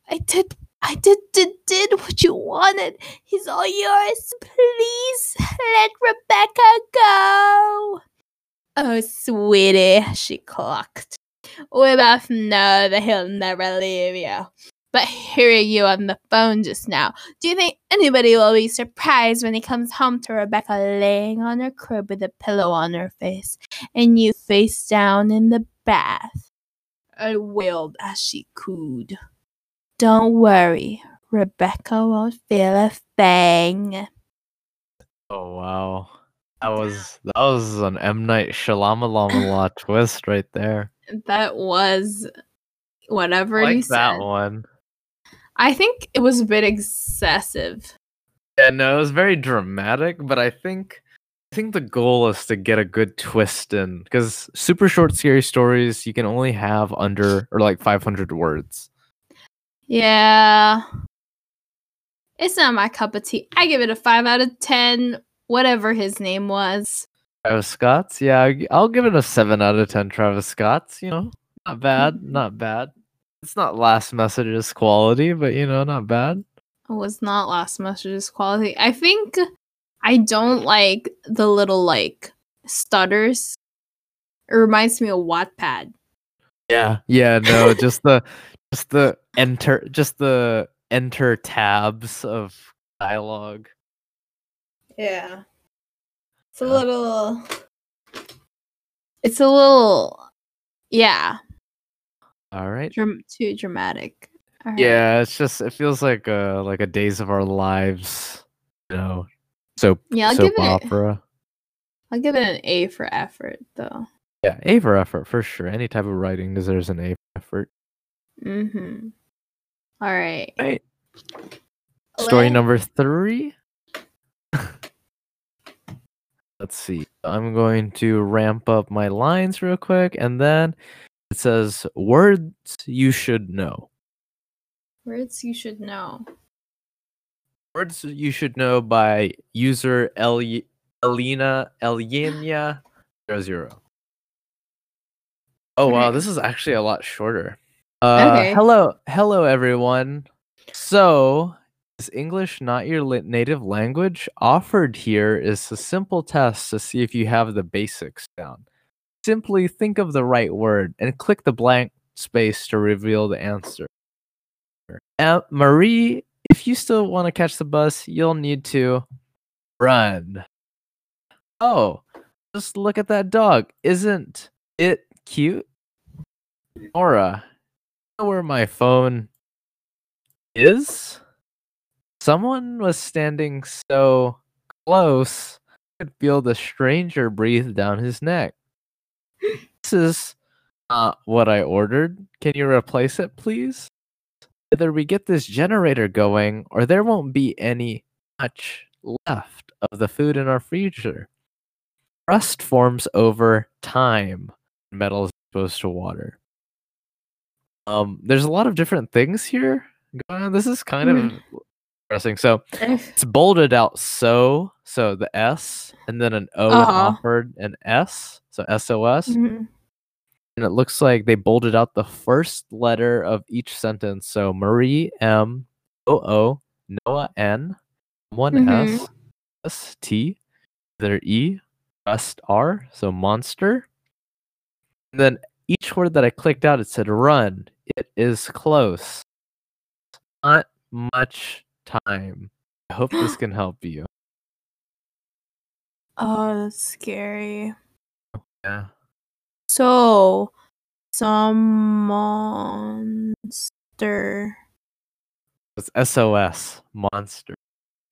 I did I did, did did what you wanted. He's all yours. Please let Rebecca go. Oh, sweetie, she clucked. We both know that he'll never leave you. But hearing you on the phone just now, do you think anybody will be surprised when he comes home to Rebecca laying on her crib with a pillow on her face and you face down in the bath? I wailed as she cooed. Don't worry, Rebecca won't feel a thing. Oh wow. That was that was an M Night Shyamalan twist right there. That was whatever I you like that said. one. I think it was a bit excessive. Yeah, no, it was very dramatic, but I think I think the goal is to get a good twist in because super short scary stories you can only have under or like 500 words. Yeah. It's not my cup of tea. I give it a 5 out of 10, whatever his name was. Travis Scott's, yeah, I'll give it a seven out of ten. Travis Scott's, you know, not bad, mm-hmm. not bad. It's not last messages quality, but you know, not bad. It was not last message's quality. I think I don't like the little like stutters. It reminds me of Wattpad. Yeah, yeah, no, just the just the enter, just the enter tabs of dialogue. Yeah. It's a little It's a little yeah, All right. dram- too dramatic. Alright. Yeah, it's just it feels like uh like a Days of Our Lives, you know, soap Yeah, I'll soap give it- opera. I'll give it an A for effort though. Yeah, A for effort for sure. Any type of writing deserves an A for effort. Mhm. All right. Right. Story number three. Let's see. I'm going to ramp up my lines real quick, and then it says words you should know. Words you should know. Words you should know by user El- Elena Elena zero zero. Oh wow, this is actually a lot shorter. Uh, Okay. Hello, hello everyone. So, is English not your native language? Offered here is a simple test to see if you have the basics down. Simply think of the right word and click the blank space to reveal the answer. Uh, Marie, if you still want to catch the bus, you'll need to run. Oh, just look at that dog. Isn't it cute? Nora, you know where my phone is? Someone was standing so close, I could feel the stranger breathe down his neck. This is what I ordered. Can you replace it, please? Either we get this generator going, or there won't be any much left of the food in our freezer. Rust forms over time. when Metal is exposed to water. Um, there's a lot of different things here going on. This is kind of So it's bolded out so so the S and then an O and Uh-huh. offered an S. So SOS. Mhm. And it looks like they bolded out the first letter of each sentence. So Marie M O O Noah N one Mhm. S S T there E rest R. So monster. And then each word that I clicked out it said run. It is close. Not much time. I hope this can help you. Oh, that's scary. Oh, yeah. So, some monster. It's SOS monster.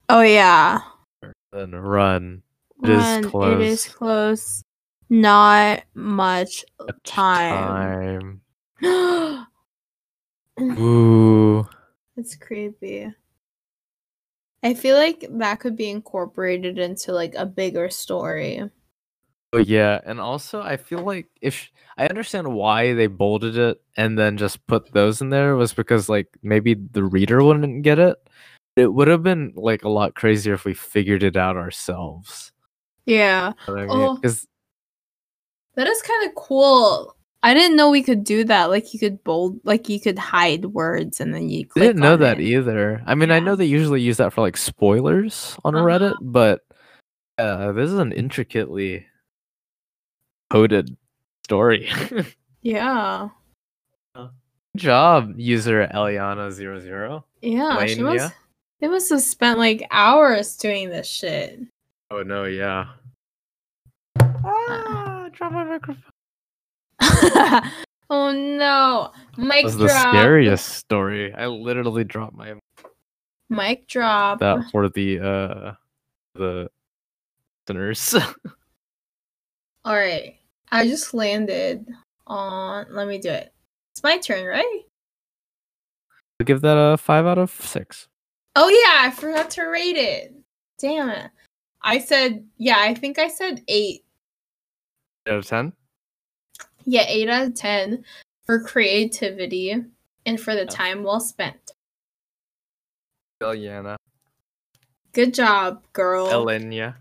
Oh yeah. Then run. It is Run, It is close. close. Not much Much time. time. Ooh. it's creepy. I feel like that could be incorporated into like a bigger story. Oh yeah, and also I feel like if I understand why they bolded it and then just put those in there was because like maybe the reader wouldn't get it. It would have been like a lot crazier if we figured it out ourselves. Yeah. Oh. That is kind of cool. I didn't know we could do that. Like you could bold, like you could hide words and then you. I didn't know that it. either. I mean, I know they usually use that for like spoilers on Uh-huh. Reddit, but uh, this is an intricately coded story. Yeah. Good job, user Eliana00. Yeah. She Lania? must. They must have spent like hours doing this shit. Oh no, yeah. Ah, drop my microphone. oh no! Mic That was the scariest story. I literally dropped my Mic drop. that for the uh the listeners. All right. I just landed on. Let me do it. It's my turn, right? I'll give that a five out of six. Oh yeah, I forgot to rate it. Damn it. I said yeah. I think I said eight. Out of ten. Yeah, eight out of ten for creativity and for the Yeah. time well spent. Eliana. Good job, girl. Elenia.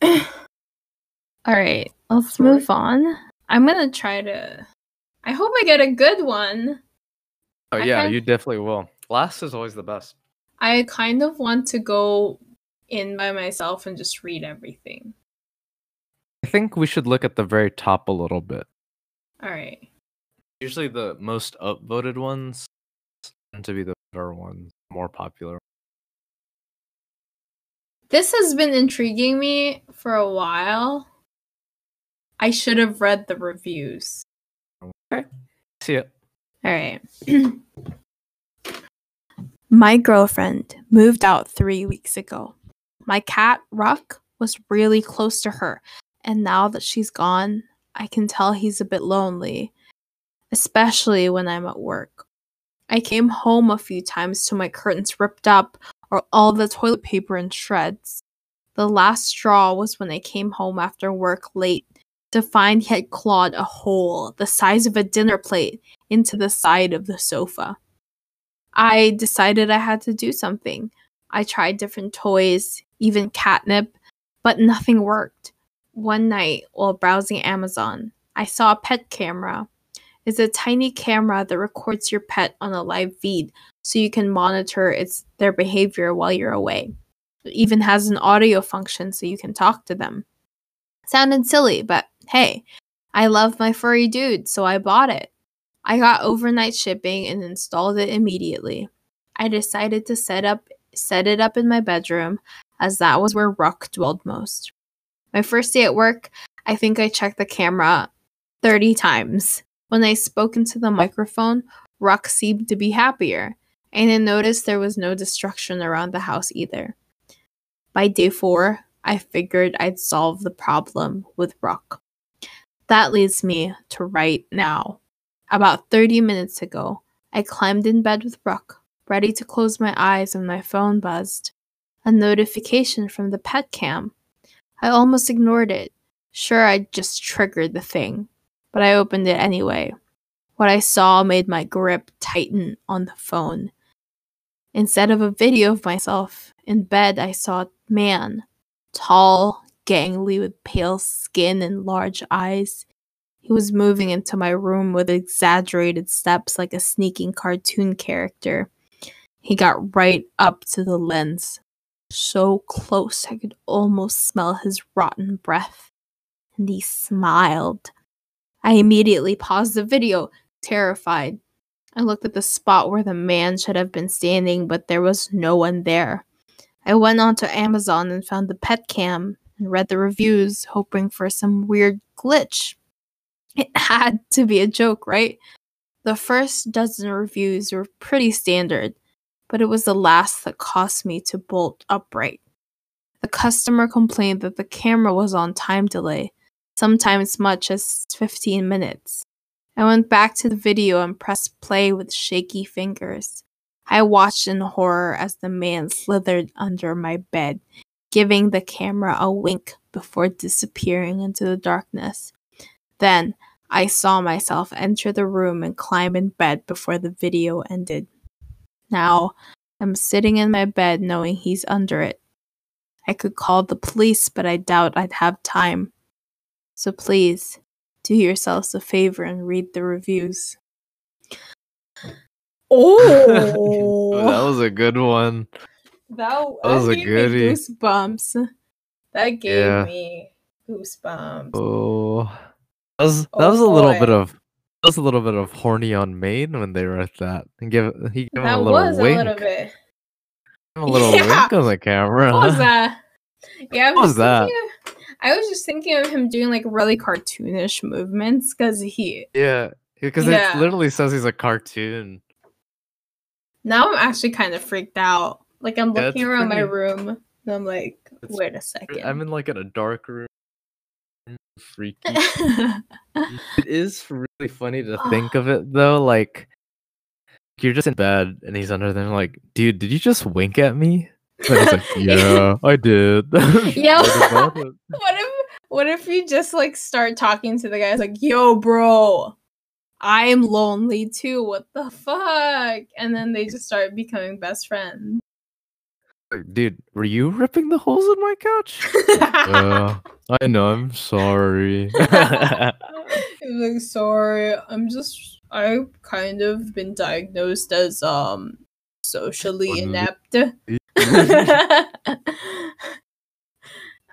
All right, let's move on. I'm gonna try to. I hope I get a good one. Oh I yeah, kind- you definitely will. Last is always the best. I kind of want to go in by myself and just read everything. I think we should look at the very top a little bit. All right. Usually the most upvoted ones tend to be the better ones, more popular. This has been intriguing me for a while. I should have read the reviews. Okay. See it. All right. My girlfriend moved out three weeks ago. My cat, Ruck, was really close to her, and now that she's gone, I can tell he's a bit lonely, especially when I'm at work. I came home a few times to my curtains ripped up or all the toilet paper in shreds. The last straw was when I came home after work late to find he had clawed a hole the size of a dinner plate into the side of the sofa. I decided I had to do something. I tried different toys, even catnip, but nothing worked. One night, while browsing Amazon, I saw a pet camera. It's a tiny camera that records your pet on a live feed so you can monitor its their behavior while you're away. It even has an audio function so you can talk to them. Sounded silly, but hey, I love my furry dude, so I bought it. I got overnight shipping and installed it immediately. I decided to set up set it up in my bedroom as that was where Ruck dwelled most. My first day at work, I think I checked the camera 30 times. When I spoke into the microphone, Ruck seemed to be happier, and I noticed there was no destruction around the house either. By day 4, I figured I'd solve the problem with Ruck. That leads me to right now. About 30 minutes ago, I climbed in bed with Brooke, ready to close my eyes when my phone buzzed. A notification from the pet cam. I almost ignored it, sure I'd just triggered the thing, but I opened it anyway. What I saw made my grip tighten on the phone. Instead of a video of myself in bed, I saw a man, tall, gangly, with pale skin and large eyes. He was moving into my room with exaggerated steps like a sneaking cartoon character. He got right up to the lens, so close I could almost smell his rotten breath. And he smiled. I immediately paused the video, terrified. I looked at the spot where the man should have been standing, but there was no one there. I went onto Amazon and found the pet cam and read the reviews, hoping for some weird glitch. It had to be a joke, right? The first dozen reviews were pretty standard, but it was the last that cost me to bolt upright. The customer complained that the camera was on time delay, sometimes much as 15 minutes. I went back to the video and pressed play with shaky fingers. I watched in horror as the man slithered under my bed, giving the camera a wink before disappearing into the darkness. Then I saw myself enter the room and climb in bed before the video ended. Now I'm sitting in my bed knowing he's under it. I could call the police, but I doubt I'd have time. So please, do yourselves a favor and read the reviews. Oh, that was a good one. that, that was a gave me goodie. goosebumps. That gave Yeah. me goosebumps. Oh, that was that Oh, was a little oh, bit of that was a little bit of horny on Maine when they wrote that and give he gave him a little was wink, a little bit. A little Yeah. wink on the camera. What was that? Yeah, I What was just that? thinking of- I was just thinking of him doing like really cartoonish movements because he. Yeah, because Yeah. it literally says he's a cartoon. Now I'm actually kind of freaked out. Like I'm looking it's around my room and I'm like, It's- wait a second. I'm in like in a dark room. Freaky. it is really funny to think of it though. Like you're just in bed and he's under there, like, dude, did you just wink at me? And he's like, yeah, I did. Yeah. What what if what if you just like start talking to the guys like, yo, bro, I'm lonely too. What the fuck? And then they just start becoming best friends. Like, Dude, were you ripping the holes in my couch? uh, I know. I'm sorry. He's like, sorry, I'm just I've kind of been diagnosed as um socially inept.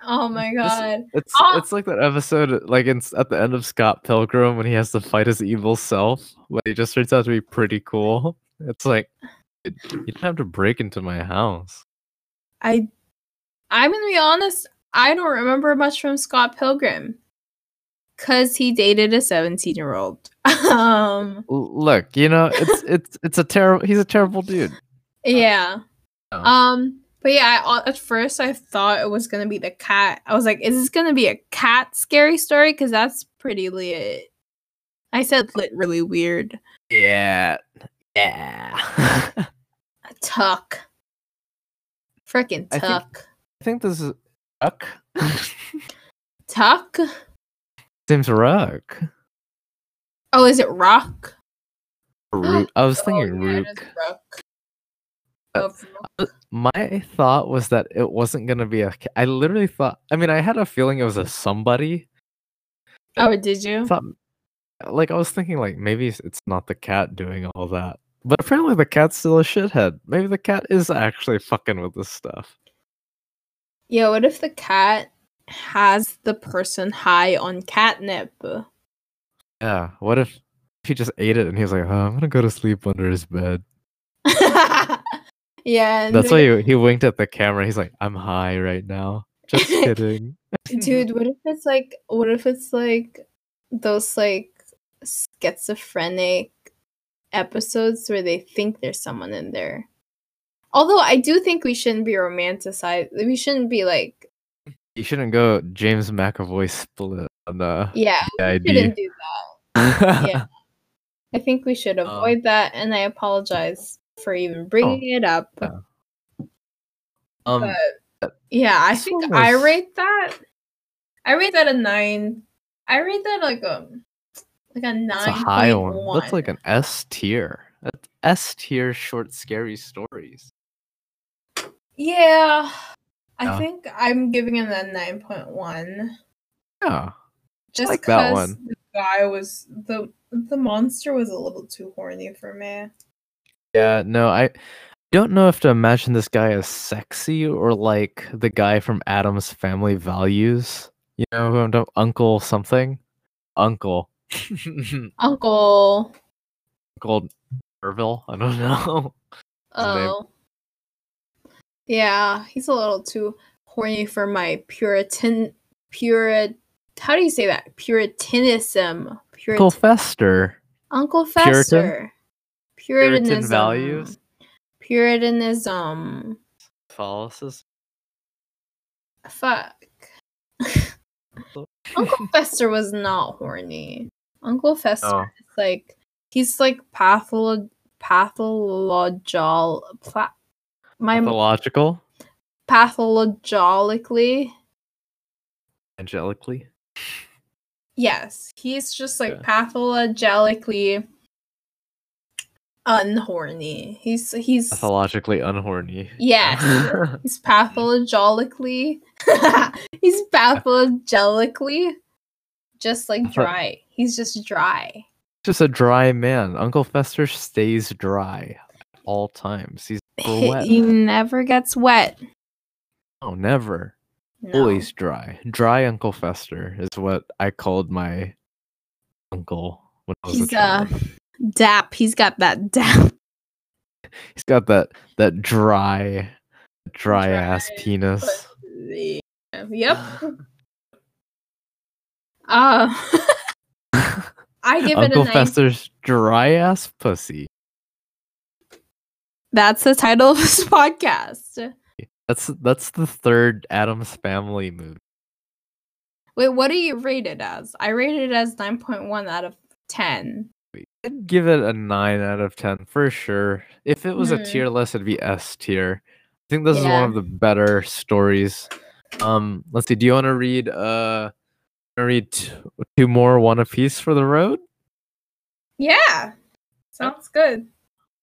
oh my god. It's Ah! it's like that episode, like in, at the end of Scott Pilgrim when he has to fight his evil self, but he just turns out to be pretty cool. It's like you didn't have to break into my house. I I'm gonna be honest, I don't remember much from Scott Pilgrim. Cause he dated a 17 year old. um Look, you know, it's it's it's a terrible. He's a terrible dude. yeah. Oh. Um but yeah, I, at first I thought it was gonna be the cat. I was like, is this gonna be a cat scary story? Because that's pretty lit. I said lit really weird. Yeah, yeah. A tuck. Frickin' I think- tuck. I think this is Ruck. tuck? Seems Ruck. Oh, is it rock? Rook. I was Oh, thinking yeah, it Rook. is rook. Uh, Oh, My thought was that it wasn't gonna be a. I literally thought. I mean, I had a feeling it was a somebody. oh, did you? I thought, like, I was thinking, like, maybe it's not the cat doing all that. But apparently, the cat's still a shithead. Maybe the cat is actually fucking with this stuff. Yeah, what if the cat has the person high on catnip? Yeah. What if he just ate it and he was like, oh, I'm gonna go to sleep under his bed. yeah, That's why he, he winked at the camera. He's like, I'm high right now. Just kidding. dude, what if it's like what if it's like those like schizophrenic episodes where they think there's someone in there? Although I do think we shouldn't be romanticized. We shouldn't be like, You shouldn't go James McAvoy split on uh, yeah, the we shouldn't do that. Yeah. I think we should Um, avoid that, and I apologize for even bringing it up. yeah. um, But yeah, I think one I rate that. I rate that a nine. I rate that like a like a nine. That's a high one. That's like an S tier. That's S tier short scary stories. Yeah. I Yeah. think I'm giving it a 9.1. Yeah. Just like that one. the guy was the the monster was a little too horny for me. Yeah, no, I don't know if to imagine this guy as sexy or like the guy from Addams Family Values. You know, Uncle something, Uncle, Uncle Uncle Orville. I don't know. Oh. Yeah, he's a little too horny for my Puritan Purit how do you say that? Puritanism. Purit- Uncle Fester. Uncle Fester. Puritan Puritanism. values? Puritanism. Catholicism. Fuck. Uncle Fester was not horny. Uncle Fester Oh. is like he's like patholo pathological pla- my Pathological. pathologically Angelically. yes he's just like Yeah. pathologically unhorny he's he's Pathologically unhorny. yes he's pathologically he's pathologically just like dry he's just dry Just a dry man. Uncle Fester stays dry at all times. He's he, wet. he never gets wet Oh, never. no. Always dry. Dry Uncle Fester is what I called my uncle when I was he's a uh dap he's got that dap He's got that that dry, dry ass penis. yep uh i give it Uncle a nine Fester's dry ass pussy. that's the title of this podcast That's that's the third Addams Family movie. wait what do you rate it as i rated it as 9.1 out of 10 I'd give it a nine out of ten for sure. If it was a Hmm. tier list, it'd be S tier. I think this is one of the better stories. Um, let's see. Do you want to read? Uh, read two more, one apiece for the road. yeah sounds good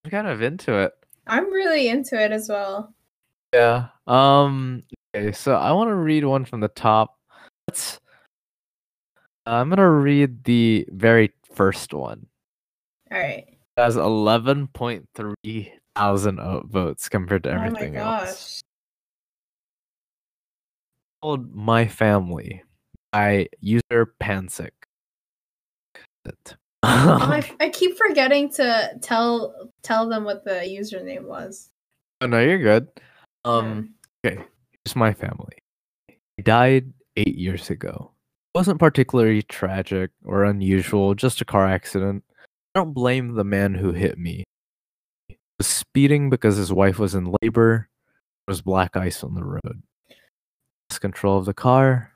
I'm kind of into it. i'm really into it as well Yeah. Um. Okay. So I want to read one from the top. Let's. I'm gonna read the very first one. all right It has 11.3 thousand votes compared to oh my everything else. called My Family by user Pansic. I, I keep forgetting to tell tell them what the username was oh no, you're good. Um, okay, here's my family. He died eight years ago. It wasn't particularly tragic or unusual, just a car accident. I don't blame the man who hit me. He was speeding because his wife was in labor. There was black ice on the road. Lost control of the car.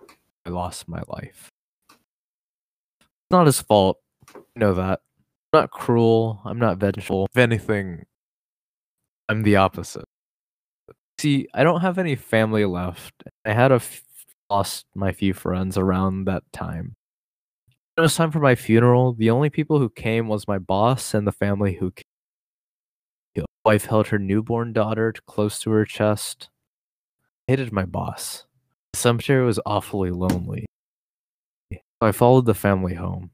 I lost my life. It's not his fault. I know that. I'm not cruel. I'm not vengeful. If anything, I'm the opposite. See, I don't have any family left. I had a f- lost my few friends around that time. When it was time for my funeral. The only people who came was my boss and the family who came. My wife held her newborn daughter close to her chest. I hated my boss. Cemetery was awfully lonely. So I followed the family home.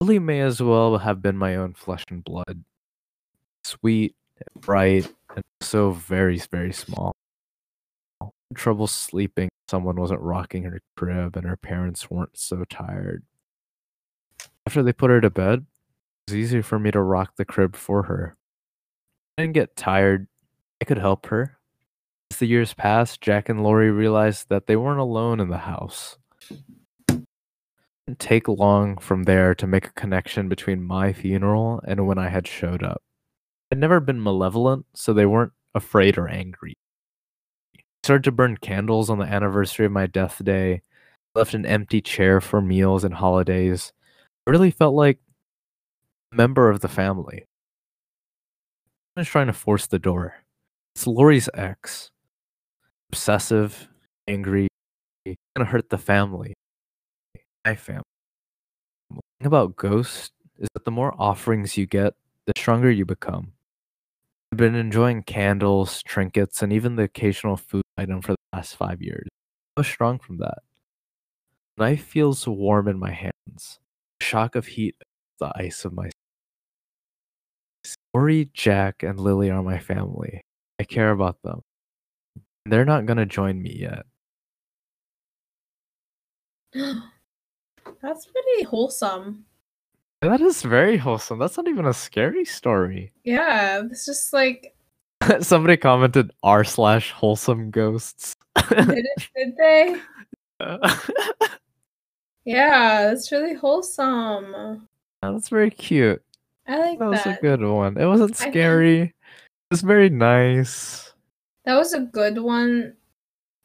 Lily may as well have been my own flesh and blood. Sweet, and bright, and so very, very small. Trouble sleeping. Someone wasn't rocking her crib, and her parents weren't so tired. After they put her to bed, it was easier for me to rock the crib for her. I didn't get tired. I could help her. The years passed, Jack and Lori realized that they weren't alone in the house. It didn't take long from there to make a connection between my funeral and when I had showed up. I'd never been malevolent, so they weren't afraid or angry. I started to burn candles on the anniversary of my death day, left an empty chair for meals and holidays. I really felt like a member of the family. I was trying to force the door. It's Lori's ex. Obsessive, angry, gonna hurt the family. My family. The thing about ghosts is that the more offerings you get, the stronger you become. I've been enjoying candles, trinkets, and even the occasional food item for the past five years. I was strong from that. Knife feels warm in my hands. Shock of heat, the ice of my. Ori, Jack, and Lily are my family. I care about them. They're not gonna join me yet. That's pretty wholesome. That is very wholesome. That's not even a scary story. Yeah, it's just like Somebody commented r slash wholesome ghosts. did it did they? Yeah, that's really wholesome. That's very cute. I like That That was a good one. It wasn't think- scary. It was very nice. That was a good one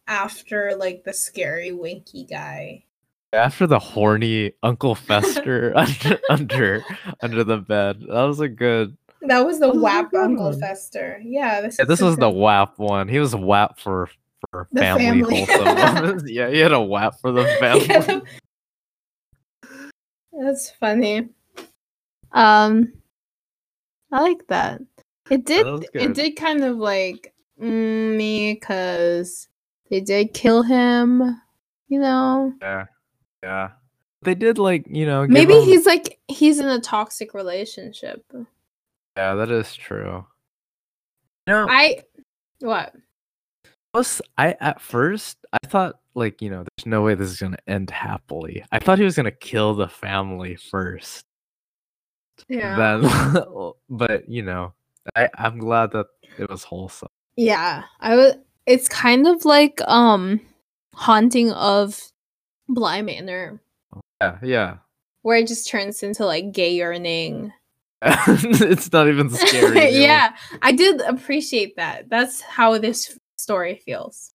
after like the scary winky guy. After the horny Uncle Fester under, under under the bed, that was a good. That was the That was WAP Uncle one. Fester. Yeah, this Yeah, this a was the good- WAP one. He was WAP for for The family, family. wholesome. yeah, he had a WAP for the family. Yeah, the- That's funny. Um, I like that. It did. was It did kind of like Mm, me because they did kill him. You know, Yeah, yeah. They did like you know. maybe him- he's like he's in a toxic relationship. Yeah, that is true. No, I what? was I at first I thought like you know there's no way this is gonna end happily. I thought he was gonna kill the family first. Yeah. Then, but you know, I I'm glad that it was wholesome. Yeah, I was. It's kind of like um, haunting of Bly Manor, Yeah, yeah. where it just turns into like gay yearning. it's not even scary. yeah, I did appreciate that. That's how this story feels.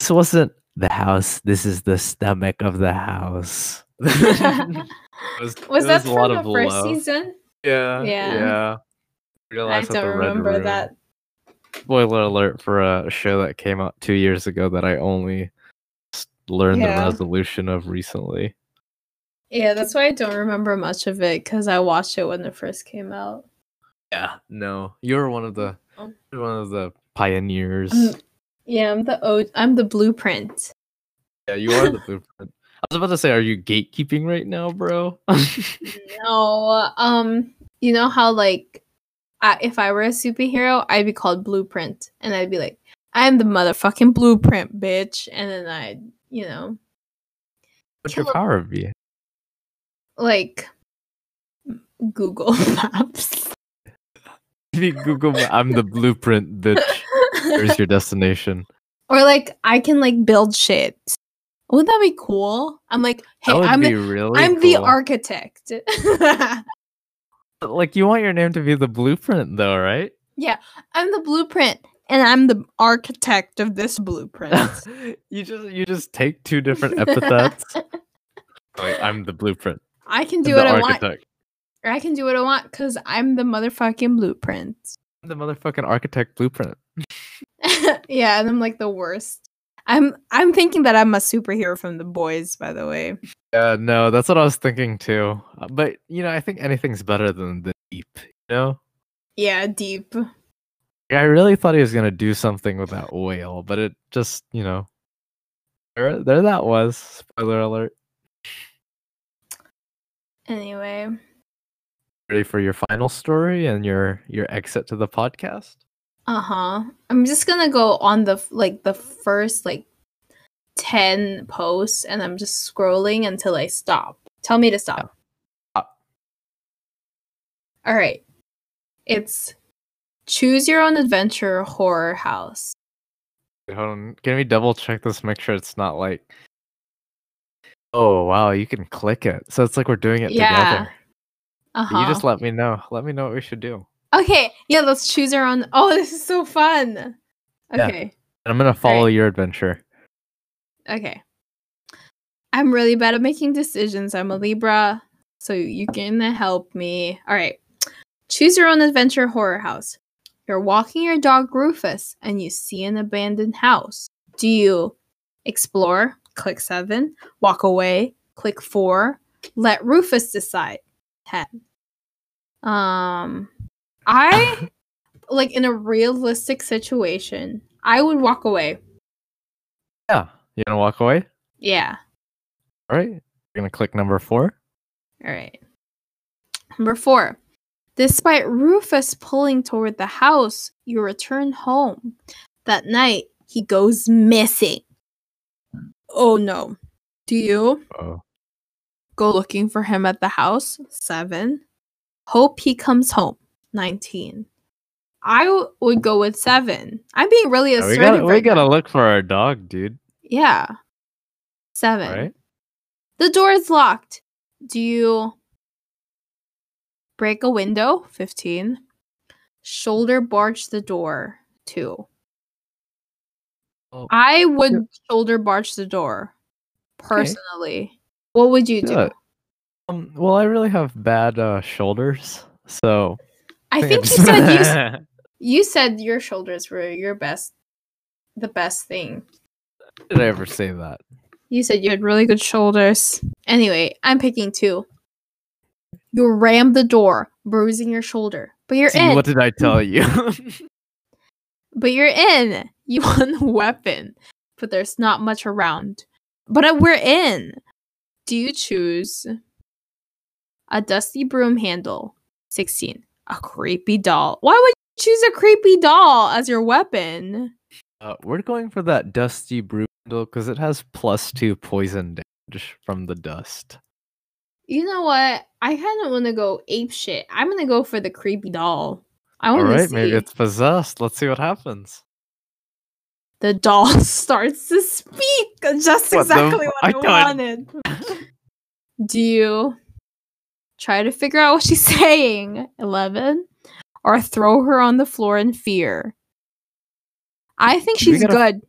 This wasn't the house. This is the stomach of the house. was It was, it that a lot from of the first love. season? Yeah, Yeah. yeah. I Realized don't remember Room- that. Spoiler alert for a show that came out two years ago that I only learned Yeah. the resolution of recently. Yeah, that's why I don't remember much of it because I watched it when it first came out. Yeah, no, you're one of the Oh. one of the pioneers. Um, Yeah, I'm the o- I'm the blueprint. yeah, you are the blueprint. I was about to say, are you gatekeeping right now, bro? No, um, you know how like, I, if I were a superhero, I'd be called Blueprint, and I'd be like, I'm the motherfucking Blueprint, bitch, and then I'd, you know, What's your power be? like Google Maps. You Google, I'm the blueprint, bitch. Here's your destination. or like I can like build shit. Wouldn't that be cool? I'm like, hey, I'm the, really. I'm the architect. Like you want your name to be the blueprint, though, right? Yeah, I'm the blueprint, and I'm the architect of this blueprint. you just you just take two different epithets. like I'm the blueprint. I can do what I want, or I can do what I want because I'm the motherfucking blueprint. The motherfucking architect blueprint. yeah, and I'm like the worst. I'm I'm thinking that I'm a superhero from the boys, by the way. Yeah, no, that's what I was thinking too. Uh, But you know, I think anything's better than the deep. You know, Yeah, deep. Like, I really thought he was gonna do something with that whale, but it just, you know, there, there that was. Spoiler alert. Anyway, Ready for your final story and your your exit to the podcast? Uh huh. I'm just gonna go on the like the first like ten posts, and I'm just scrolling until I stop. Tell me to stop. Stop. All right. It's choose your own adventure horror house. Wait, Hold on. Can we double check this? Make sure it's not like. Oh wow, you can click it. So it's like we're doing it Yeah. together. Uh But You just let me know. Let me know what we should do. Okay, yeah, let's choose our own. Oh, this is so fun. Yeah. Okay, I'm gonna follow Alright. your adventure. okay. I'm really bad at making decisions. I'm a Libra, so you can help me. All right. Choose your own adventure horror house. You're walking your dog Rufus and you see an abandoned house. Do you explore? Click 7. Walk away? Click 4. Let Rufus decide. 10. Um I like in a realistic situation, I would walk away. Yeah. You gonna walk away? Yeah. All right. You're gonna click number four. All right. Number four. Despite Rufus pulling toward the house, you return home. That night, he goes missing. Oh no. Do you Oh. go looking for him at the house? Seven. Hope he comes home. 19. I w- would go with seven. I'm being really we assertive. gotta, we right gotta look for our dog, dude. Yeah. Seven. Right. The door is locked. Do you break a window? 15. Shoulder barge the door? 2. Oh, I would shoulder barge the door personally. What would you do? Yeah. Um, well, I really have bad uh, shoulders, so I think you said you, you said your shoulders were your best the best thing. Did I ever say that? You said you had really good shoulders. Anyway, I'm picking 2. You rammed the door, bruising your shoulder. But you're See, in. what did I tell you? But you're in. You want a weapon, but there's not much around. But uh, we're in. Do you choose a dusty broom handle? 16. A creepy doll. Why would you choose a creepy doll as your weapon? uh, we're going for that dusty brew because it has plus two poison damage from the dust. You know what? I kind of want to go ape shit. I'm going to go for the creepy doll. I All want to right, see. maybe it's possessed. Let's see what happens. the doll starts to speak. Just What exactly f- what I, I wanted. Do you try to figure out what she's saying? 11. Or throw her on the floor in fear? I think she's gotta- good.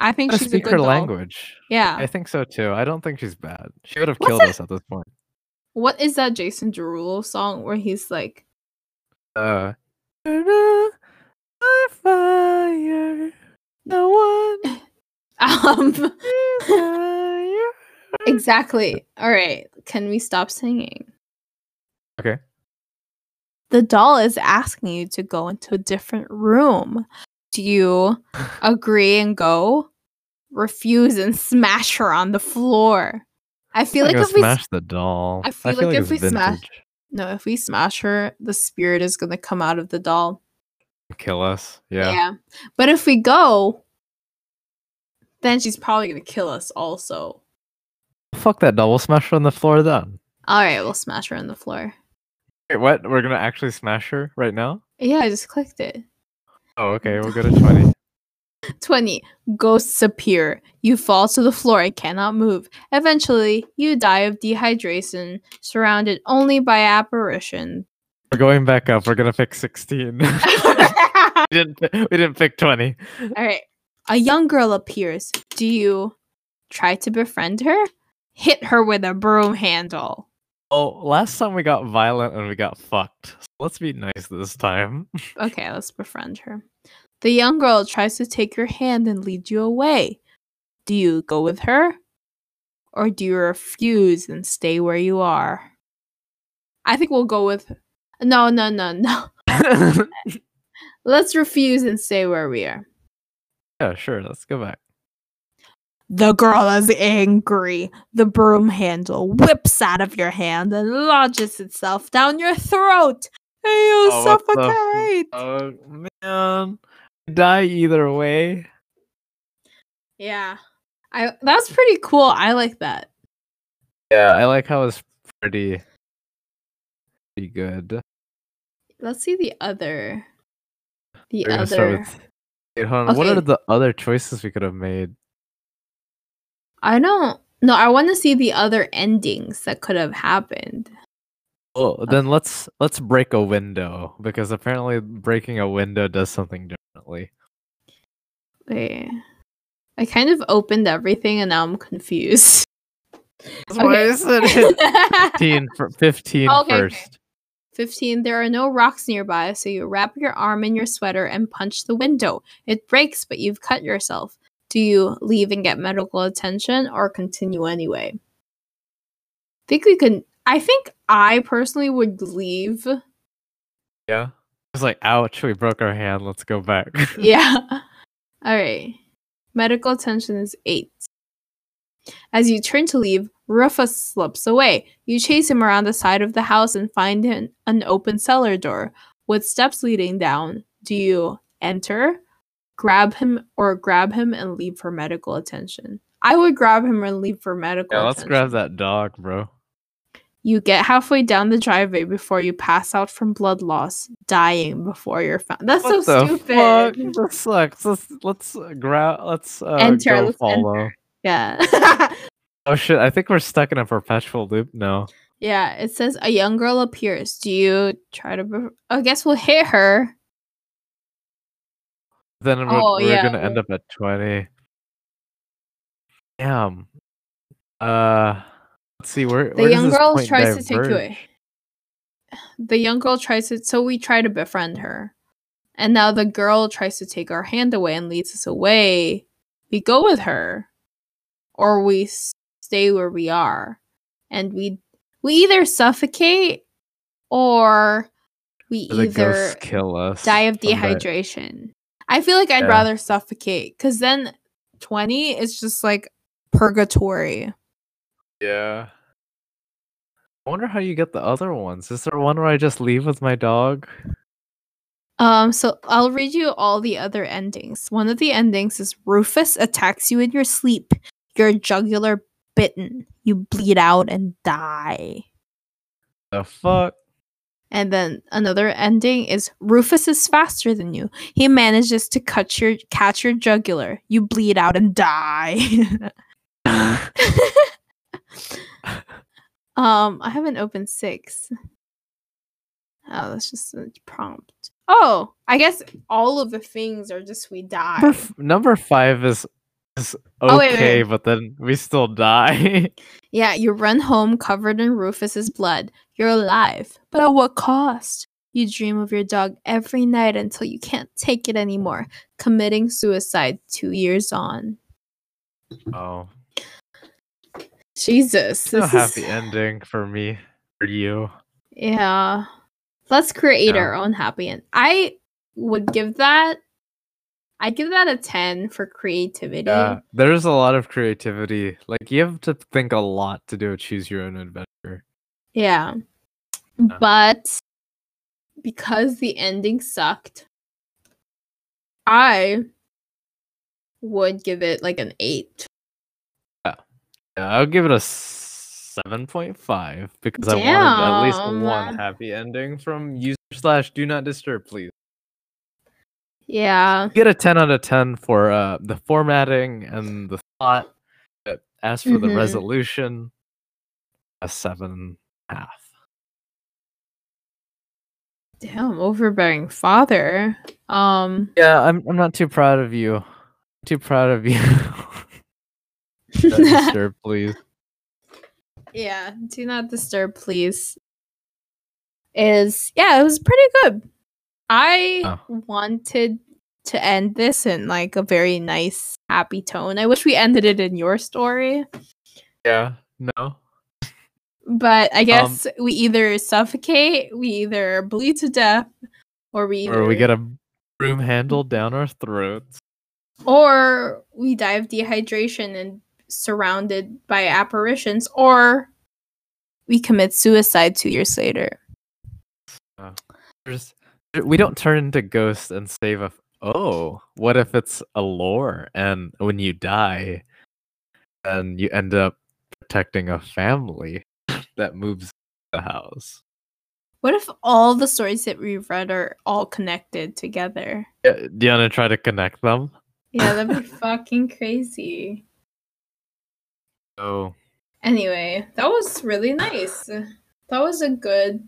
I think she's a good her doll. language. Yeah. I think so too. I don't think she's bad. She would have What's killed that? us at this point. What is that Jason Derulo song where he's like, Uh, fire, no one um, exactly. All right. Can we stop singing? Okay. The doll is asking you to go into a different room. Do you agree and go? Refuse and smash her on the floor. I feel like if we smash the doll. I feel like if it's we smash- no, if we smash her, the spirit is gonna come out of the doll. kill us. Yeah. But if we go, then she's probably gonna kill us also. Fuck that doll. We'll smash her on the floor then. All right, we'll smash her on the floor. Wait, what? We're gonna actually smash her right now? Yeah, I just clicked it. Oh, okay. We'll go to twenty. 20. Ghosts appear. You fall to the floor and cannot move. Eventually, you die of dehydration, surrounded only by apparition. We're going back up. We're gonna pick sixteen. we didn't. We didn't pick twenty. All right. A young girl appears. Do you try to befriend her? Hit her with a broom handle. Oh, last time we got violent and we got fucked. So let's be nice this time. Okay, let's befriend her. The young girl tries to take your hand and lead you away. Do you go with her? Or do you refuse and stay where you are? I think we'll go with. No, no, no, no. Let's refuse and stay where we are. yeah, sure. Let's go back. The girl is angry. The broom handle whips out of your hand and lodges itself down your throat. And you Oh, what f- suffocate. Oh man, die either way. yeah. I that's pretty cool. I like that. Yeah, I like how it's pretty, pretty good. Let's see the other. The We're gonna start other. with. Wait, hold on. What are the other choices we could have made? I don't. No, I want to see the other endings that could have happened. Well, then let's let's break a window because apparently breaking a window does something differently. Wait. I kind of opened everything and now I'm confused. That's why I said it. 15, fir- 15 Okay, okay. 15. There are no rocks nearby, so you wrap your arm in your sweater and punch the window. It breaks, but you've cut yourself. Do you leave and get medical attention or continue anyway? I think we can. I think I personally would leave Yeah. It's like, ouch, we broke our hand. Let's go back. yeah. All right. Medical attention is eight. As you turn to leave, Rufus slips away. You chase him around the side of the house and find an, an open cellar door with steps leading down. Do you enter, grab him, or grab him and leave for medical attention? I would grab him and leave for medical yeah, let's attention. grab that dog, bro. You get halfway down the driveway before you pass out from blood loss, dying before you're found. That's What so stupid. fuck? That sucks. Let's let's uh, grab. Let's uh, Enter, go let's follow. Yeah. Oh shit! I think we're stuck in a perpetual loop now. yeah, it says a young girl appears. Do you try to. Be- I guess we'll hit her. Then we're, Oh, we're yeah, gonna end up at twenty. Damn. Uh, let's see where. The where young girl tries to take you away. The young girl tries to. So we try to befriend her. And now the girl tries to take our hand away and leads us away. We go with her. Or we stay where we are. And we we either suffocate or we The either kill us. die of dehydration. I feel like I'd Yeah. rather suffocate because then 20 is just like purgatory. Yeah. I wonder how you get the other ones. Is there one where I just leave with my dog? Um, so I'll read you all the other endings. One of the endings is Rufus attacks you in your sleep. Your jugular bitten. You bleed out and die. The fuck? And then another ending is Rufus is faster than you. He manages to cut your catch your jugular. You bleed out and die. um, I haven't opened six. Oh, that's just a prompt. Oh, I guess all of the things are just we die. number, f- number five is is okay, Oh, wait, wait, but then we still die. Yeah, you run home covered in Rufus's blood. You're alive, but at what cost? You dream of your dog every night until you can't take it anymore, committing suicide two years on. oh, Jesus. no this happy is- ending for me, for you. Yeah. Let's create Yeah. our own happy end. I would give that I'd give that a 10 for creativity. Yeah, there's a lot of creativity. Like you have to think a lot to do a choose your own adventure. Yeah. But because the ending sucked, I would give it like an 8. Yeah, I'll give it a seven point five because I wanted at least one happy ending from user slash do not disturb, please. Yeah. Get a ten out of ten for uh the formatting and the thought. But as for the Mhm. resolution, a seven and a half. Damn, overbearing father. Um Yeah, I'm I'm not too proud of you. Too proud of you. Do not disturb, please. Yeah, do not disturb, please. Is yeah, it was pretty good. I Oh. wanted to end this in like a very nice, happy tone. I wish we ended it in your story, Yeah. No. but Um I guess we either suffocate, we either bleed to death, or we either, Or we get a broom handle down our throats. or we die of dehydration and surrounded by apparitions, or we commit suicide two years later. There's, we don't turn into ghosts and save a. f- Oh, what if it's a lore and when you die, and you end up protecting a family that moves the house? What if all the stories that we've read are all connected together? Yeah, Do you want to try to connect them? Yeah, that'd be fucking crazy. Oh, Anyway, that was really nice. That was a good.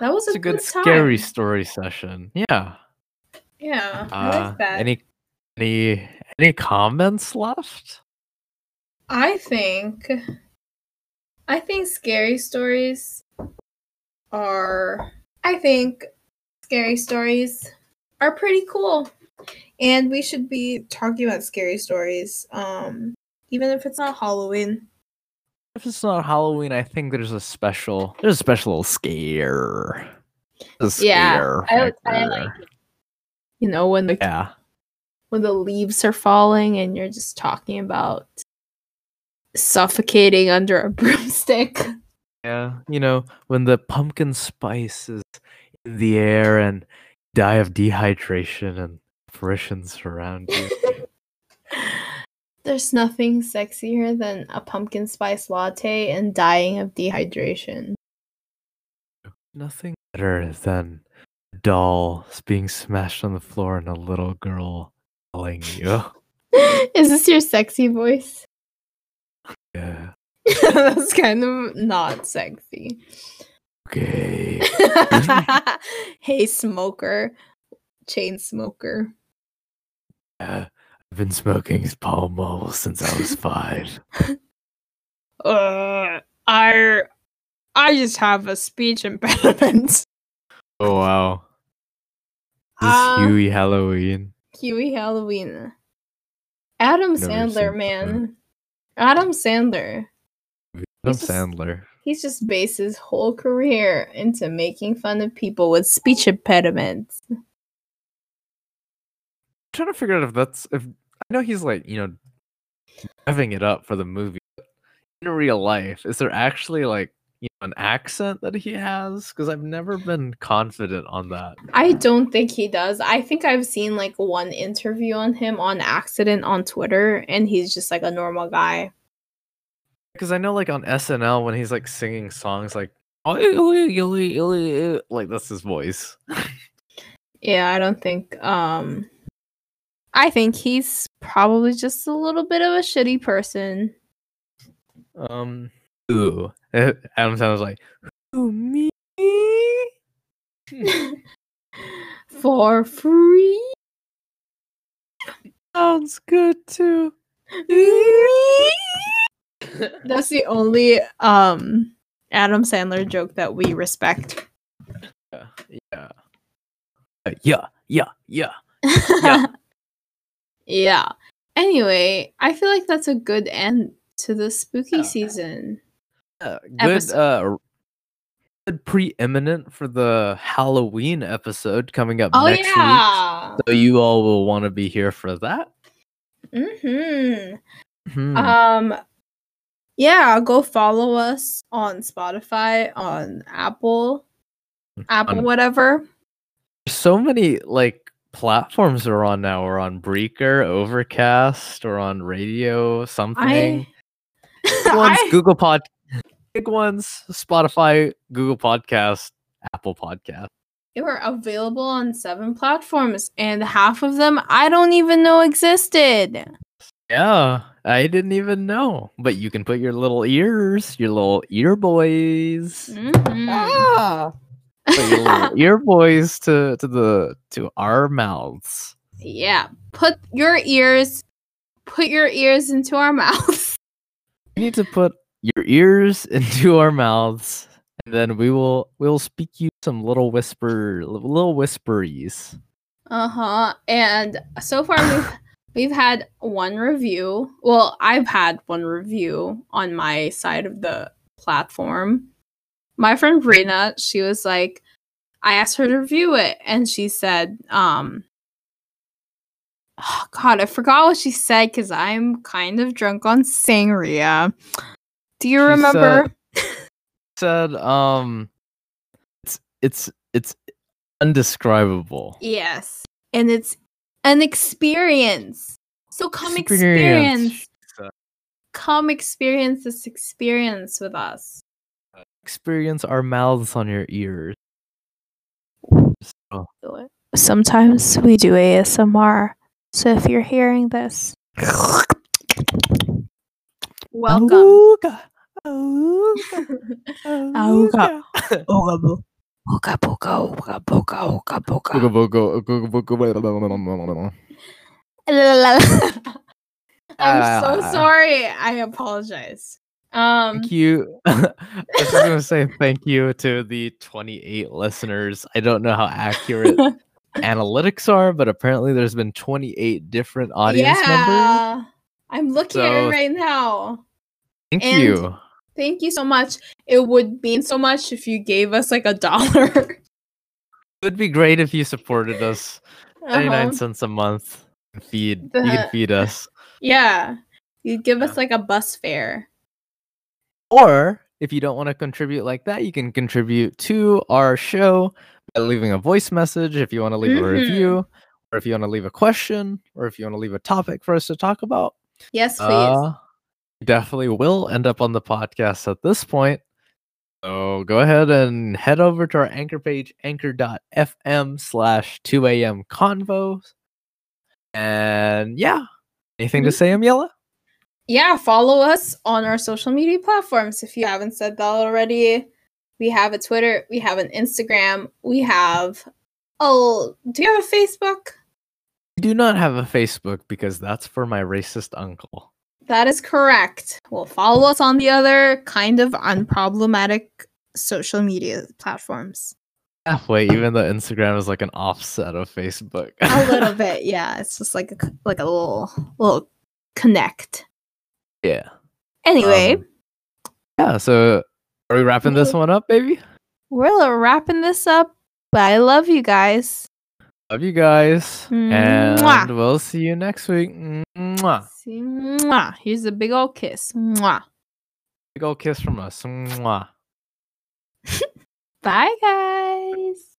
That was a, a good, good, scary story session. Yeah. Yeah, I Uh, like that. any any any comments left? I think. I think scary stories are. I think scary stories are pretty cool, and we should be talking about scary stories. Um, even if it's not Halloween. If it's not Halloween, I think there's a special there's a special little scare. The Yeah, I, I like. You know when the Yeah. when the leaves are falling and you're just talking about suffocating under a broomstick. Yeah. You know, when the pumpkin spice is in the air and die of dehydration and apparitions around you. There's nothing sexier than a pumpkin spice latte and dying of dehydration. Nothing better than a doll being smashed on the floor and a little girl calling you. Is this your sexy voice? Yeah. That's kind of not sexy. Okay. hey, smoker, chain smoker. Yeah. I've been smoking his Pall Mall since I was five. Uh, I, I just have a speech impediment. Oh wow. This Uh, Hubie Halloween. Hubie Halloween. Adam Never Sandler, man. Adam Sandler. Adam He's just- Sandler. He's just based his whole career into making fun of people with speech impediments. trying to figure out if that's if I know he's like, you know, revving it up for the movie. but In real life, is there actually like you know, an accent that he has? Because I've never been confident on that. I don't think he does. I think I've seen like one interview on him on accident on Twitter, and he's just like a normal guy. Because I know like on SNL when he's like singing songs like like that's his voice. Yeah, I don't think um I think he's probably just a little bit of a shitty person. Um ooh. Adam Sandler's like, who me? For free. Sounds good too. That's the only um Adam Sandler joke that we respect. Yeah. Yeah. Uh, Yeah. Yeah. Yeah. Yeah. Yeah. Anyway, I feel like that's a good end to the spooky Yeah. season. Uh, good uh good preeminent for the Halloween episode coming up Oh next yeah. week. So you all will want to be here for that. Mhm. Hmm. Um yeah, go follow us on Spotify, on Apple, Apple On- whatever. so many like platforms we're on now. We're on Breaker, Overcast, or on radio something. Big ones, I, Google Pod, big ones, Spotify, Google Podcast, Apple Podcast. they were available on seven platforms and half of them I don't even know existed. Yeah, I didn't even know. But you can put your little ears, your little ear boys, Mhm. ah, your voice to to the to our mouths. Yeah, put your ears, put your ears into our mouths. You need to put your ears into our mouths, and then we will we will speak you some little whisper, little whisperies. Uh huh. And so far we've we've had one review. Well, I've had one review on my side of the platform. My friend Brina, she was like, I asked her to review it, and she said, um. Oh God, I forgot what she said because I'm kind of drunk on sangria. Do you She remember? Said um, it's it's it's undescribable. Yes. And it's an experience. So come Experience. experience. Come experience this experience with us. Experience our mouths on your ears. So, Sometimes we do ASMR. So if you're hearing this, welcome. Ooga booga, ooga booga, ooga booga. Ooga booga, ooga booga. I'm so Ah. sorry. I apologize. Um Thank you. I was gonna say thank you to the 28 listeners. I don't know how accurate analytics are, but apparently there's been 28 different audience members. yeah. I'm looking at it right now. Thank And- you. Thank you so much. It would mean so much if you gave us like a dollar. It would be great if you supported us. 99 Uh-huh. cents a month. Feed. You can feed us. Yeah. You'd give Yeah. us like a bus fare. Or if you don't want to contribute like that, you can contribute to our show by leaving a voice message if you want to leave a Mhm. review, or if you want to leave a question, or if you want to leave a topic for us to talk about. Yes, please. Uh, definitely will end up on the podcast at this point. So go ahead and head over to our anchor page, anchor.fm slash 2am convos. And yeah, anything to Mhm. say, Amiela? Yeah, follow us on our social media platforms if you haven't said that already. We have a Twitter, we have an Instagram, we have oh, do you have a Facebook? I do not have a Facebook because that's for my racist uncle. That is correct. Well, follow us on the other kind of unproblematic social media platforms. Wait, even though Instagram is like an offset of Facebook. A little bit, yeah. It's just like a like a little little connect. Yeah. Anyway, Um, yeah, so are we wrapping this one up, baby? we're wrapping this up. But I love you guys. Love you guys. And Mwah. we'll see you next week. Mwah. See, mwah. Here's a big old kiss. Mwah. Big old kiss from us. Mwah. Bye, guys.